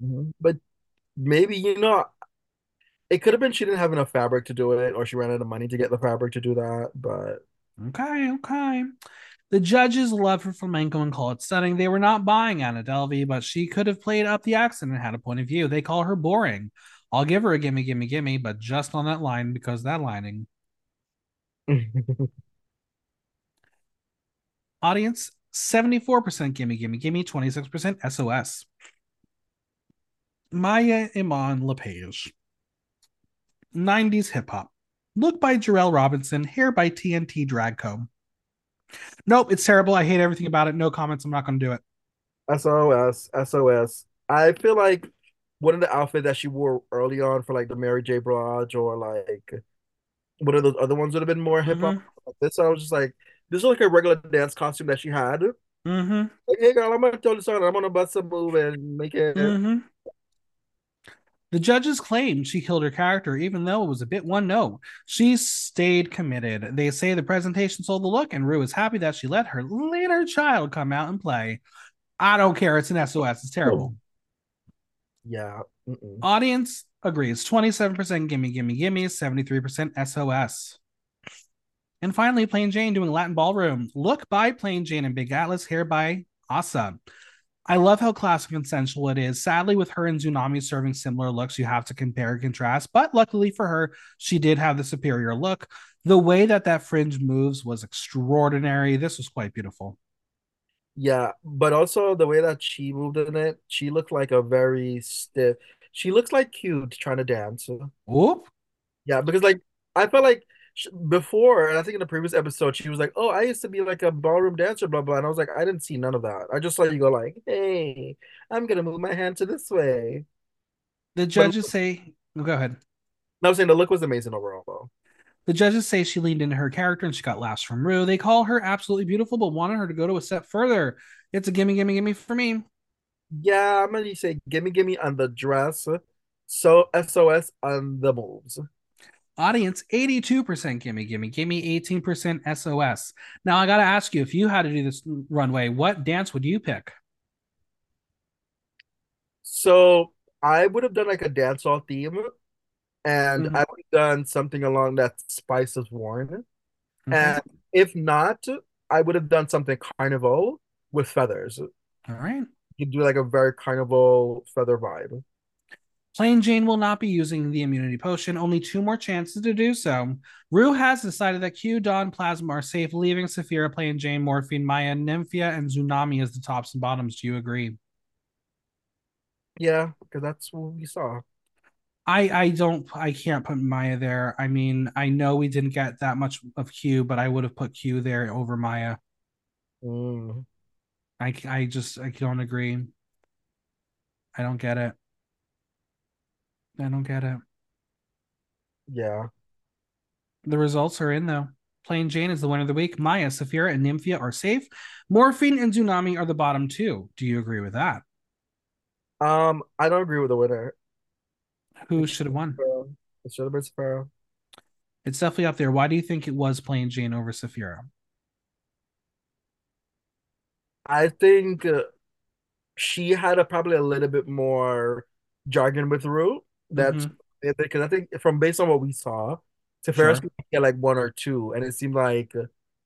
Speaker 2: Mm-hmm. But maybe you know, it could have been she didn't have enough fabric to do it, or she ran out of money to get the fabric to do that. But
Speaker 1: okay, okay. The judges love her flamenco and call it stunning. They were not buying Anna Delvey, but she could have played up the accent and had a point of view. They call her boring. I'll give her a gimme, gimme, gimme, but just on that line because that lining. Audience 74% gimme, gimme, gimme, 26% SOS. Mhi'ya Iman LePage. 90s hip hop. Look by Jarrell Robinson, hair by TNT Dragco. Nope, it's terrible. I hate everything about it. No comments. I'm not going to do it.
Speaker 2: SOS, SOS. I feel like one of the outfits that she wore early on for like the Mary J. Blige or like one of those other ones would have been more hip hop. Mm-hmm. This I was just like, this is like a regular dance costume that she had.
Speaker 1: Mm-hmm.
Speaker 2: Like, hey girl, I'm gonna throw this on. I'm gonna bust a move and make it.
Speaker 1: Mm-hmm. The judges claimed she killed her character, even though it was a bit one note. She stayed committed. They say the presentation sold the look, and Rue is happy that she let her later child come out and play. I don't care. It's an SOS. It's terrible.
Speaker 2: Yeah. Mm-mm.
Speaker 1: Audience agrees. 27% gimme, gimme, gimme, 73% SOS. And finally, Plane Jane doing Latin Ballroom. Look by Plane Jane and Big Atlas, hair by Asa. I love how classic and sensual it is. Sadly, with her and Xunami serving similar looks, you have to compare and contrast. But luckily for her, she did have the superior look. The way that that fringe moves was extraordinary. This was quite beautiful.
Speaker 2: Yeah, but also the way that she moved in it, she looked like a very stiff. She looks like cute trying to dance.
Speaker 1: Whoop.
Speaker 2: Yeah, because like I felt like before, and I think in the previous episode, she was like, "Oh, I used to be like a ballroom dancer, blah blah," and I was like, "I didn't see none of that. I just saw you go like, hey, I'm gonna move my hand to this way."
Speaker 1: The judges but, say, "Go ahead."
Speaker 2: No, I was saying the look was amazing overall, though.
Speaker 1: The judges say she leaned into her character and she got laughs from Rue. They call her absolutely beautiful, but wanted her to go to a step further. It's a gimme, gimme, gimme for me.
Speaker 2: Yeah, I'm gonna say gimme, gimme on the dress. So SOS on the moves.
Speaker 1: Audience 82% gimme, gimme, gimme, 18% SOS. Now I gotta ask you, if you had to do this runway, what dance would you pick?
Speaker 2: So I would have done like a dancehall theme, and mm-hmm. I would have done something along that Spice Worn. Mm-hmm. And if not, I would have done something carnival with feathers.
Speaker 1: All right.
Speaker 2: You do like a very carnival feather vibe.
Speaker 1: Plane Jane will not be using the immunity potion. Only two more chances to do so. Rue has decided that Q, Dawn, Plasma are safe, leaving Sapphira, Plane Jane, Morphine, Mhi'ya, Nymphia, and Xunami as the tops and bottoms. Do you agree?
Speaker 2: Yeah, because that's what we saw.
Speaker 1: I I don't I can't put Mhi'ya there. I mean, I know we didn't get that much of Q, but I would have put Q there over Mhi'ya.
Speaker 2: Mm.
Speaker 1: I I just I don't agree. I don't get it. I don't get it.
Speaker 2: Yeah.
Speaker 1: The results are in though. Plane Jane is the winner of the week. Mhi'ya, Sapphira, and Nymphia are safe. Morphine and Xunami are the bottom two. Do you agree with that?
Speaker 2: Um, I don't agree with the winner.
Speaker 1: Who should have won?
Speaker 2: It should have been Sapphira.
Speaker 1: It's definitely up there. Why do you think it was Plane Jane over Sapphira?
Speaker 2: I think uh, she had a probably a little bit more jargon with Rue. That's mm-hmm. because I think from based on what we saw, Sapphira sure. get like one or two, and it seemed like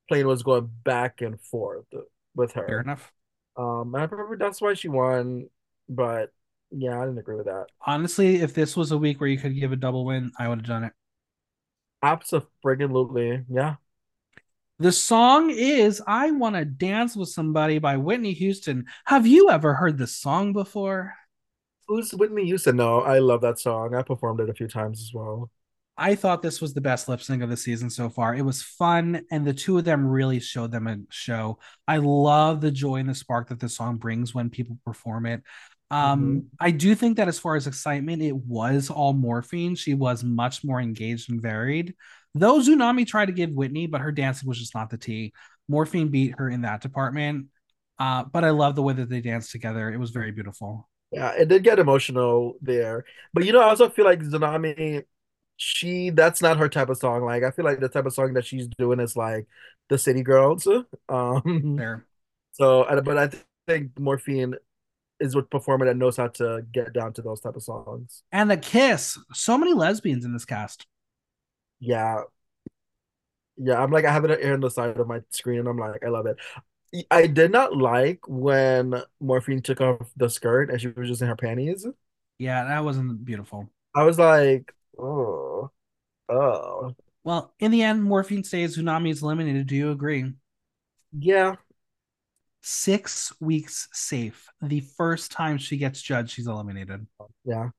Speaker 2: Plane was going back and forth with her.
Speaker 1: Fair enough.
Speaker 2: Um, and I remember that's why she won, but yeah, I didn't agree with that.
Speaker 1: Honestly, if this was a week where you could give a double win, I would have done it.
Speaker 2: Absolutely, yeah.
Speaker 1: The song is I Want to Dance with Somebody by Whitney Houston. Have you ever heard this song before?
Speaker 2: Who's Whitney Houston? No, I love that song. I performed it a few times as well.
Speaker 1: I thought this was the best lip sync of the season so far. It was fun, and the two of them really showed them a show. I love the joy and the spark that the song brings when people perform it. Um, mm-hmm. I do think that as far as excitement, it was all morphine. She was much more engaged and varied. Though Xunami tried to give Whitney, but her dancing was just not the tea. Morphine beat her in that department. Uh, but I love the way that they danced together. It was very beautiful.
Speaker 2: Yeah, it did get emotional there. But you know, I also feel like Xunami, she that's not her type of song. Like I feel like the type of song that she's doing is like the City Girls. Um
Speaker 1: there.
Speaker 2: So but I think Morphine is a performer that knows how to get down to those type of songs.
Speaker 1: And the kiss. So many lesbians in this cast.
Speaker 2: Yeah. Yeah, I'm like I have it here on the side of my screen and I'm like, I love it. I did not like when Morphine took off the skirt and she was just in her panties.
Speaker 1: Yeah, that wasn't beautiful.
Speaker 2: I was like, oh, oh.
Speaker 1: Well, in the end, Morphine stays. Xunami is eliminated. Do you agree?
Speaker 2: Yeah.
Speaker 1: Six weeks safe. The first time she gets judged, she's eliminated.
Speaker 2: Yeah.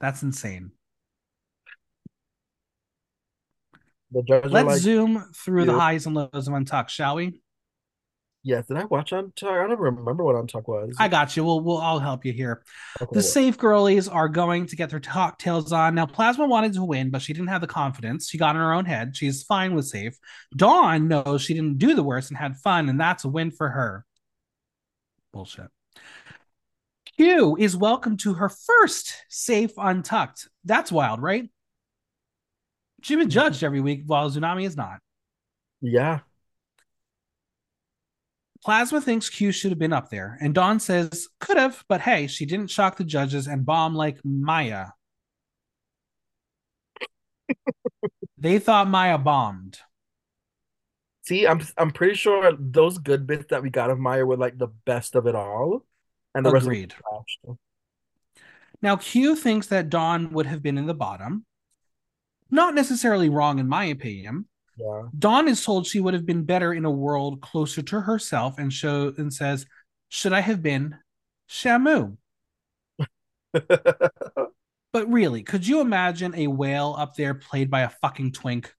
Speaker 1: That's insane.
Speaker 2: Let's
Speaker 1: like, zoom through the highs and lows of Untucked, shall we?
Speaker 2: Yeah, did I watch Untucked? I don't remember what Untucked was.
Speaker 1: I got you. We'll, we'll I'll help you here. Okay. The safe girlies are going to get their cocktails on. Now, Plasma wanted to win, but she didn't have the confidence. She got in her own head. She's fine with safe. Dawn knows she didn't do the worst and had fun, and that's a win for her. Bullshit. Q is welcome to her first safe untucked. That's wild, right? She's been mm-hmm. judged every week while Tsunami is not.
Speaker 2: Yeah.
Speaker 1: Plasma thinks Q should have been up there, and Dawn says could have, but hey, she didn't shock the judges and bomb like Mhi'ya. they thought Mhi'ya bombed.
Speaker 2: See, I'm I'm pretty sure those good bits that we got of Mhi'ya were like the best of it all, and the Agreed. rest
Speaker 1: Now Q thinks that Dawn would have been in the bottom. Not necessarily wrong in my opinion.
Speaker 2: Yeah.
Speaker 1: Dawn is told she would have been better in a world closer to herself and show and says, Should I have been Shamu? but really, could you imagine a whale up there played by a fucking twink?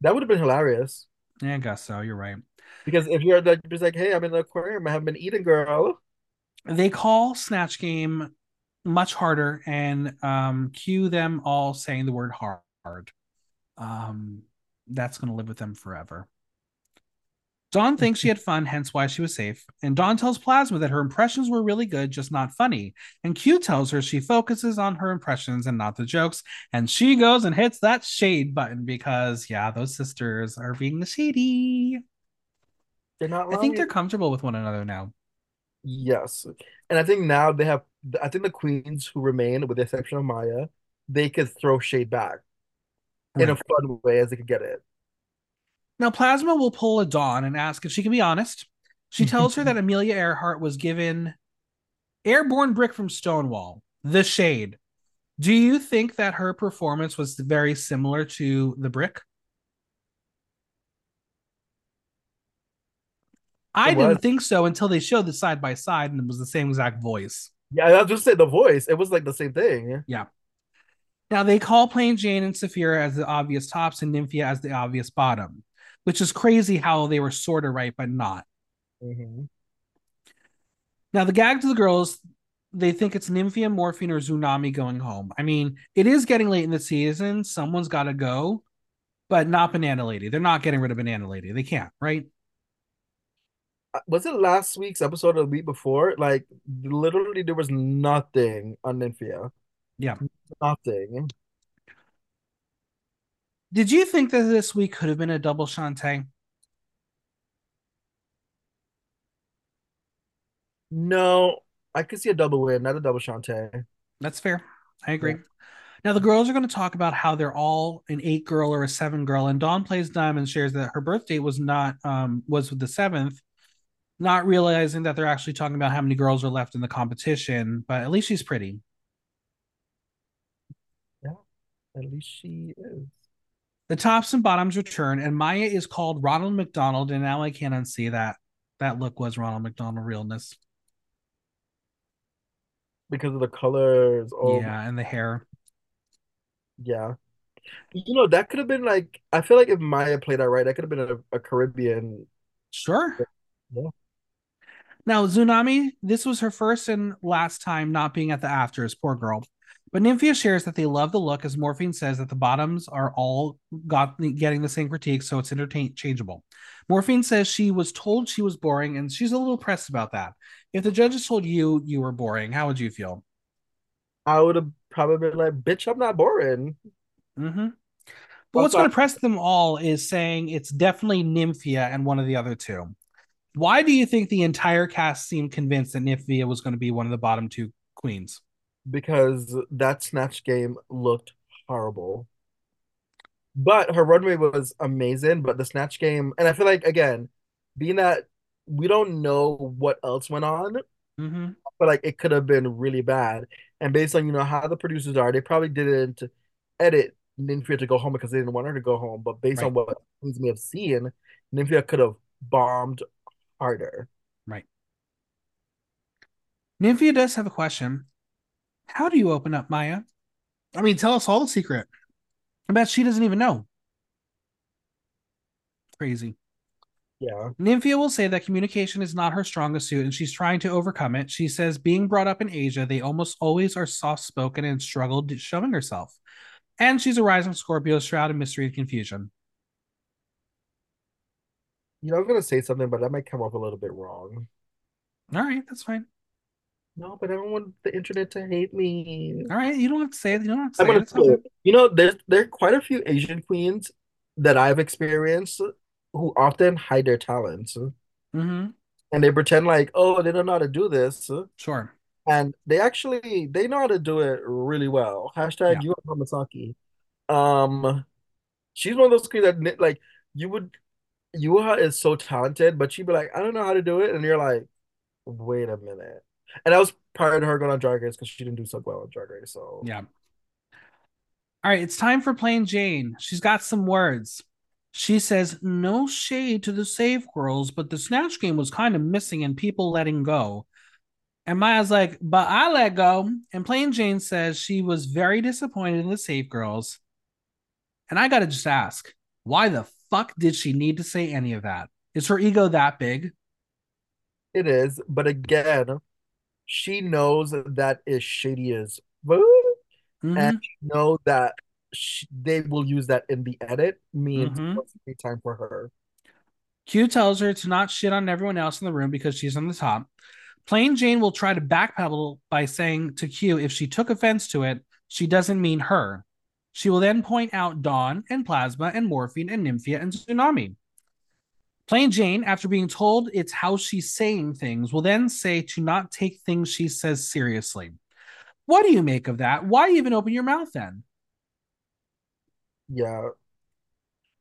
Speaker 2: That would have been hilarious.
Speaker 1: Yeah, I guess so. You're right.
Speaker 2: Because if you're like, just like, hey, I'm in the aquarium, I haven't been eating, girl.
Speaker 1: They call Snatch Game much harder and um, cue them all saying the word hard hard. Um, that's going to live with them forever. Dawn thinks she had fun, hence why she was safe. And Dawn tells Plasma that her impressions were really good, just not funny. And Q tells her she focuses on her impressions and not the jokes. And she goes and hits that shade button because, yeah, those sisters are being the shady.
Speaker 2: They're not.
Speaker 1: I think they're comfortable with one another now.
Speaker 2: Yes, and I think now they have. I think the queens who remain, with the exception of Mhi'ya, they could throw shade back right. in a fun way as they could get it.
Speaker 1: Now, Plasma will pull a Dawn and ask if she can be honest. She tells her that Amelia Earhart was given airborne brick from Stonewall, the shade. Do you think that her performance was very similar to the brick? I didn't think so until they showed the side by side and it was the same exact voice.
Speaker 2: Yeah, I was just say the voice. It was like the same thing.
Speaker 1: Yeah. Now they call Plane Jane and Sapphira as the obvious tops and Nymphia as the obvious bottom which is crazy how they were sort of right, but not. Mm-hmm. Now, the gag to the girls, they think it's Nymphia, Morphine, or Xunami going home. I mean, it is getting late in the season. Someone's got to go, but not Banana Lady. They're not getting rid of Banana Lady. They can't, right?
Speaker 2: Uh, was it last week's episode or the week before? Like, literally, there was nothing on Nymphia.
Speaker 1: Yeah.
Speaker 2: Nothing.
Speaker 1: Did you think that this week could have been a double Shantay?
Speaker 2: No, I could see a double win, not a double Shantay.
Speaker 1: That's fair. I agree. Yeah. Now the girls are going to talk about how they're all an eight girl or a seven girl, and Dawn plays and shares that her birthday was not um was with the seventh, not realizing that they're actually talking about how many girls are left in the competition. But at least she's pretty.
Speaker 2: Yeah, at least she is.
Speaker 1: The tops and bottoms return, and Mhi'ya is called Ronald McDonald, and now I can't unsee that. That look was Ronald McDonald realness.
Speaker 2: Because of the colors.
Speaker 1: Oh. Yeah, and the hair.
Speaker 2: Yeah. You know, that could have been like I feel like if Mhi'ya played that right, that could have been a, a Caribbean.
Speaker 1: Sure. Yeah. Now, Xunami, this was her first and last time not being at the afters. Poor girl. But Nymphia shares that they love the look, as Morphine says that the bottoms are all got getting the same critique, so it's interchangeable. Morphine says she was told she was boring, and she's a little pressed about that. If the judges told you you were boring, how would you feel?
Speaker 2: I would have probably been like, "Bitch, I'm not boring."
Speaker 1: Mm-hmm. But what's going to press them all is saying it's definitely Nymphia and one of the other two. Why do you think the entire cast seemed convinced that Nymphia was going to be one of the bottom two queens?
Speaker 2: Because that snatch game looked horrible. But her runway was amazing. But the snatch game, and I feel like again, being that we don't know what else went on,
Speaker 1: mm-hmm.
Speaker 2: but like it could have been really bad. And based on you know how the producers are, they probably didn't edit Nymphia to go home because they didn't want her to go home. But based right. on what we have seen, Nymphia could have bombed harder.
Speaker 1: Right. Nymphia does have a question. How do you open up Mhi'ya? I mean, tell us all the secret. I bet she doesn't even know. Crazy.
Speaker 2: Yeah.
Speaker 1: Nymphia will say that communication is not her strongest suit and she's trying to overcome it. She says, being brought up in Asia, they almost always are soft spoken and struggled showing herself. And she's a rising Scorpio, shrouded mystery and confusion.
Speaker 2: You know, I was going to say something, but that might come up a little bit wrong.
Speaker 1: All right, that's fine.
Speaker 2: No, but I don't want the internet to hate me.
Speaker 1: All right, you don't have to say it. You don't have to say it.
Speaker 2: Say, you know, there's there are quite a few Asian queens that I've experienced who often hide their talents.
Speaker 1: Mm-hmm.
Speaker 2: And they pretend like, oh, they don't know how to do this.
Speaker 1: Sure.
Speaker 2: And they actually they know how to do it really well. Hashtag yeah. Yua Hamasaki. Um she's one of those queens that like you would Yua is so talented, but she'd be like, I don't know how to do it. And you're like, wait a minute and that was prior to her going on Drag Race because she didn't do so well on Drag Race. So
Speaker 1: yeah. All right, it's time for Plane Jane. She's got some words. She says, "No shade to the Save Girls, but the Snatch game was kind of missing and people letting go." And Mhi'ya's like, "But I let go." And Plane Jane says she was very disappointed in the Save Girls. And I gotta just ask, why the fuck did she need to say any of that? Is her ego that big?
Speaker 2: It is, but again, she knows that is shady as mm-hmm. and she know that she, they will use that in the edit means mm-hmm. time for her.
Speaker 1: Q tells her to not shit on everyone else in the room because she's on the top. Plane Jane will try to backpedal by saying to Q if she took offense to it, she doesn't mean her. She will then point out Dawn and Plasma and Morphine and Nymphia and Xunami. Plane Jane, after being told it's how she's saying things, will then say to not take things she says seriously. What do you make of that? Why even open your mouth then?
Speaker 2: Yeah.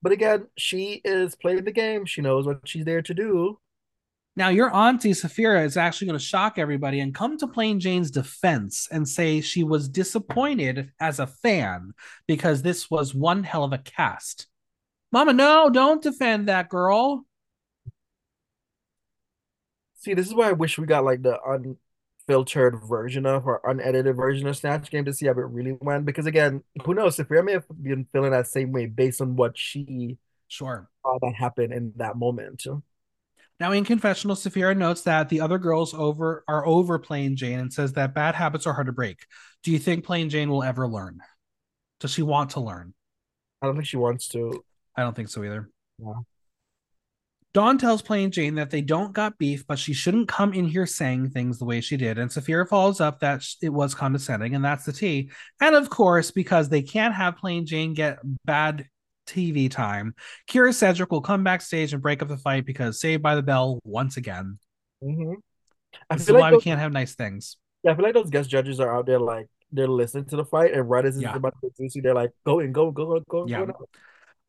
Speaker 2: But again, she is playing the game. She knows what she's there to do.
Speaker 1: Now, your auntie Sapphira is actually going to shock everybody and come to Plane Jane's defense and say she was disappointed as a fan because this was one hell of a cast. Mama, no, don't defend that girl.
Speaker 2: See, this is why I wish we got like the unfiltered version of or unedited version of Snatch Game to see how it really went. Because again, who knows? Sapphira may have been feeling that same way based on what she
Speaker 1: sure
Speaker 2: saw that happened in that moment.
Speaker 1: Now, in confessional, Sapphira notes that the other girls over are over Plane Jane and says that bad habits are hard to break. Do you think playing Jane will ever learn? Does she want to learn?
Speaker 2: I don't think she wants to.
Speaker 1: I don't think so either.
Speaker 2: Yeah.
Speaker 1: Dawn tells Plane Jane that they don't got beef, but she shouldn't come in here saying things the way she did. And Sapphira follows up that it was condescending, and that's the tea. And of course, because they can't have Plane Jane get bad TV time. Kyra Sedgwick will come backstage and break up the fight because Saved by the Bell once again.
Speaker 2: Mm-hmm.
Speaker 1: I this feel like why those, we can't have nice things.
Speaker 2: Yeah, I feel like those guest judges are out there like they're listening to the fight, and right as it's yeah. about to get juicy, they're like, "Go and go, go, go,
Speaker 1: yeah. go."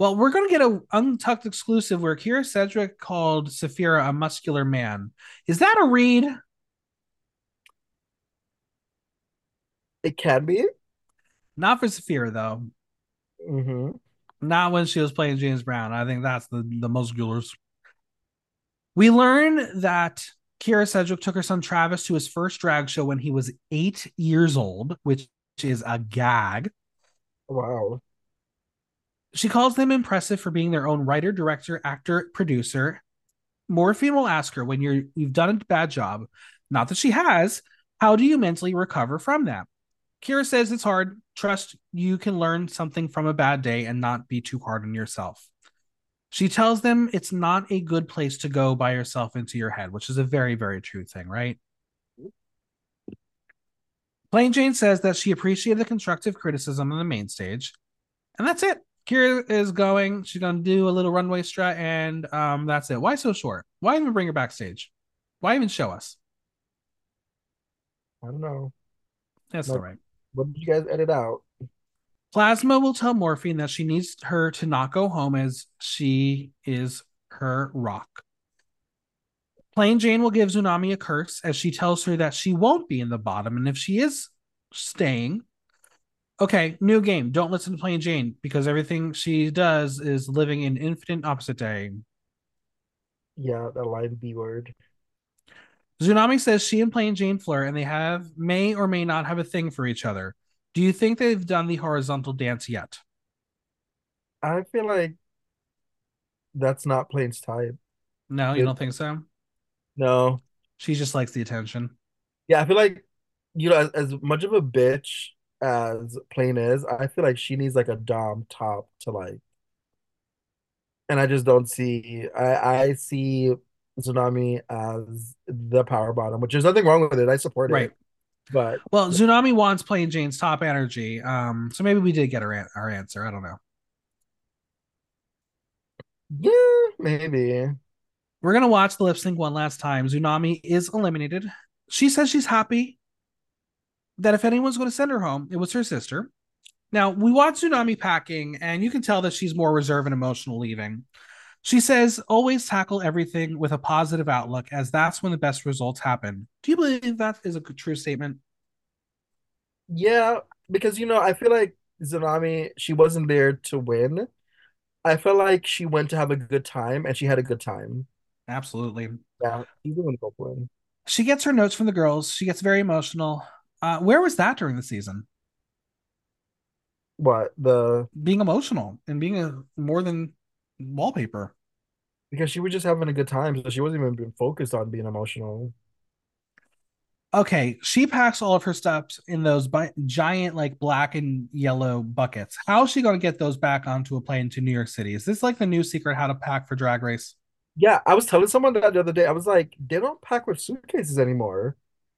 Speaker 1: Well, we're gonna get a untucked exclusive where Kyra Sedgwick called Sapphira a muscular man. Is that a read?
Speaker 2: It can be.
Speaker 1: Not for Sapphira though.
Speaker 2: Mm-hmm.
Speaker 1: Not when she was playing James Brown. I think that's the the musculars. We learn that Kyra Sedgwick took her son Travis to his first drag show when he was eight years old, which is a gag.
Speaker 2: Wow.
Speaker 1: She calls them impressive for being their own writer, director, actor, producer. Morphine will ask her when you're you've done a bad job, not that she has, how do you mentally recover from that? Kyra says it's hard. Trust you can learn something from a bad day and not be too hard on yourself. She tells them it's not a good place to go by yourself into your head, which is a very, very true thing, right? Plane Jane says that she appreciated the constructive criticism on the main stage, and that's it. Kyra is going. She's to do a little runway strut, and um, that's it. Why so short? Why even bring her backstage? Why even show us?
Speaker 2: I don't know.
Speaker 1: That's all right.
Speaker 2: What did you guys edit out?
Speaker 1: Plasma will tell Morphine that she needs her to not go home as she is her rock. Plane Jane will give Xunami a curse as she tells her that she won't be in the bottom, and if she is staying, okay, new game. Don't listen to Plane Jane because everything she does is living in infinite opposite day.
Speaker 2: Yeah, the line B word.
Speaker 1: Xunami says she and Plane Jane flirt and they have may or may not have a thing for each other. Do you think they've done the horizontal dance yet?
Speaker 2: I feel like that's not Plane's type.
Speaker 1: No, you it, don't think so?
Speaker 2: No.
Speaker 1: She just likes the attention.
Speaker 2: Yeah, I feel like you know, as, as much of a bitch as Plane is, I feel like she needs like a dom top to like and I just don't see I I see Xunami as the power bottom, which is nothing wrong with it. I support
Speaker 1: right. it.
Speaker 2: But
Speaker 1: well, Xunami wants Plane Jane's top energy. Um, so maybe we did get our our answer. I don't know.
Speaker 2: Yeah, maybe.
Speaker 1: We're gonna watch the lip sync one last time. Xunami is eliminated. She says she's happy that if anyone's going to send her home, it was her sister. Now we watch Xunami packing, and you can tell that she's more reserved and emotional leaving. She says, always tackle everything with a positive outlook, as that's when the best results happen. Do you believe that is a true statement?
Speaker 2: Yeah, because you know, I feel like Xunami, she wasn't there to win. I felt like she went to have a good time and she had a good time.
Speaker 1: Absolutely.
Speaker 2: Yeah, she's going to.
Speaker 1: She gets her notes from the girls. She gets very emotional. Uh, where was that during the season?
Speaker 2: What the
Speaker 1: being emotional and being a more than wallpaper
Speaker 2: because she was just having a good time, so she wasn't even focused on being emotional.
Speaker 1: Okay, she packs all of her stuff in those bi- giant, like black and yellow buckets. How is she going to get those back onto a plane to New York City? Is this like the new secret how to pack for Drag Race?
Speaker 2: Yeah, I was telling someone that the other day. I was like, they don't pack with suitcases anymore.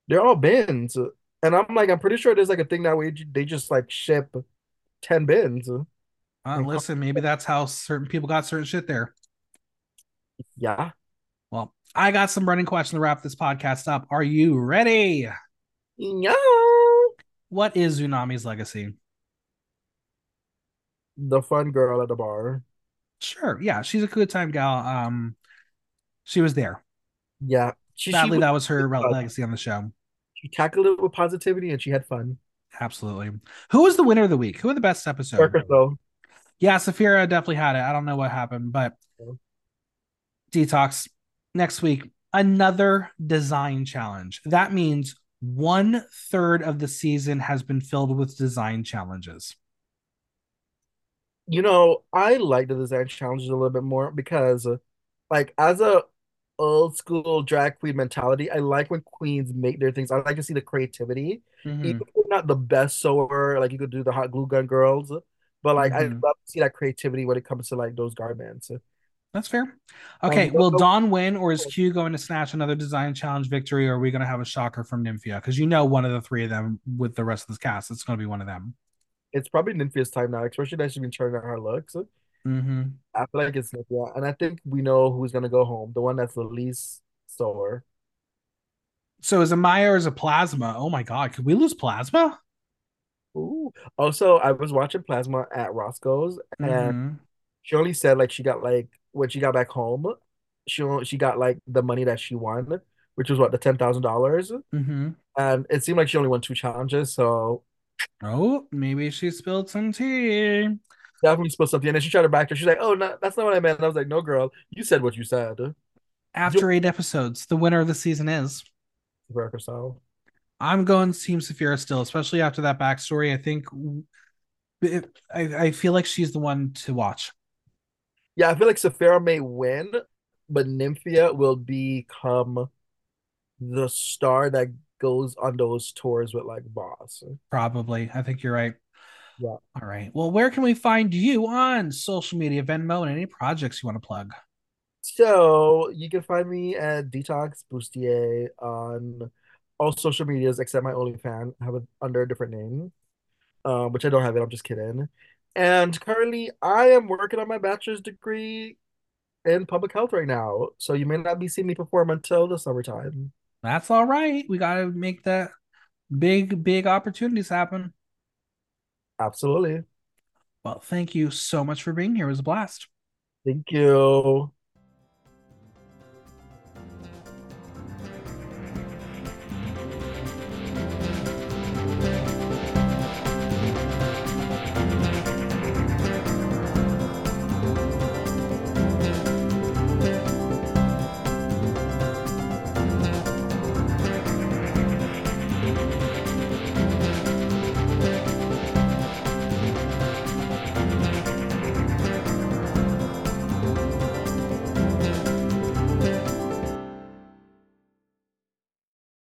Speaker 2: They're all bins. And I'm like, I'm pretty sure there's like a thing that way they just like ship 10 bins.
Speaker 1: Uh, listen, maybe that's how certain people got certain shit there.
Speaker 2: Yeah.
Speaker 1: Well, I got some running questions to wrap this podcast up. Are you ready?
Speaker 2: Yeah.
Speaker 1: What is Xunami's legacy?
Speaker 2: The fun girl at the bar.
Speaker 1: Sure. Yeah, she's a good time gal. Um, she was there.
Speaker 2: Yeah. She,
Speaker 1: Sadly, she that was her legacy on the show.
Speaker 2: She tackled it with positivity and she had fun.
Speaker 1: Absolutely. Who was the winner of the week? Who were the best episode?
Speaker 2: Though.
Speaker 1: Yeah, Sapphira definitely had it. I don't know what happened, but Detoxx next week another design challenge that means one third of the season has been filled with design challenges
Speaker 2: you know i like the design challenges a little bit more because like as a old school drag queen mentality i like when queens make their things i like to see the creativity mm-hmm. even if not the best sewer like you could do the hot glue gun girls but like mm-hmm. i love to see that creativity when it comes to like those garments
Speaker 1: that's fair. Okay, um, will Dawn win, or is Q going to snatch another design challenge victory, or are we going to have a shocker from Nymphia? Because you know one of the three of them with the rest of this cast, it's going to be one of them.
Speaker 2: It's probably Nymphia's time now, especially that she's been turning out her looks.
Speaker 1: Mm-hmm.
Speaker 2: I feel like it's Nymphia, and I think we know who's going to go home. The one that's the least sore.
Speaker 1: So is a Mhi'ya or is a Plasma? Oh my god, could we lose Plasma?
Speaker 2: Ooh. Also, I was watching Plasma at Roscoe's, and mm-hmm. she only said like she got like when she got back home, she she got like the money that she won, which was what the ten thousand dollars,
Speaker 1: mm-hmm.
Speaker 2: and it seemed like she only won two challenges. So,
Speaker 1: oh, maybe she spilled some tea.
Speaker 2: Definitely spilled something, and then she tried to back her. She's like, "Oh, no, that's not what I meant." And I was like, "No, girl, you said what you said."
Speaker 1: After eight episodes, the winner of the season is. I'm going Team Sapphira still, especially after that backstory. I think it, I, I feel like she's the one to watch.
Speaker 2: Yeah, I feel like Sapphira may win, but Nymphia will become the star that goes on those tours with like Boss.
Speaker 1: Probably. I think you're right.
Speaker 2: Yeah.
Speaker 1: All right. Well, where can we find you on social media, Venmo, and any projects you want to plug?
Speaker 2: So you can find me at Detoxx Busti-ae on all social medias except my OnlyFans. I have it under a different name, um, which I don't have it. I'm just kidding. And currently, I am working on my bachelor's degree in public health right now. So you may not be seeing me perform until the summertime.
Speaker 1: That's all right. We got to make that big, big opportunities happen.
Speaker 2: Absolutely.
Speaker 1: Well, thank you so much for being here. It was a blast.
Speaker 2: Thank you.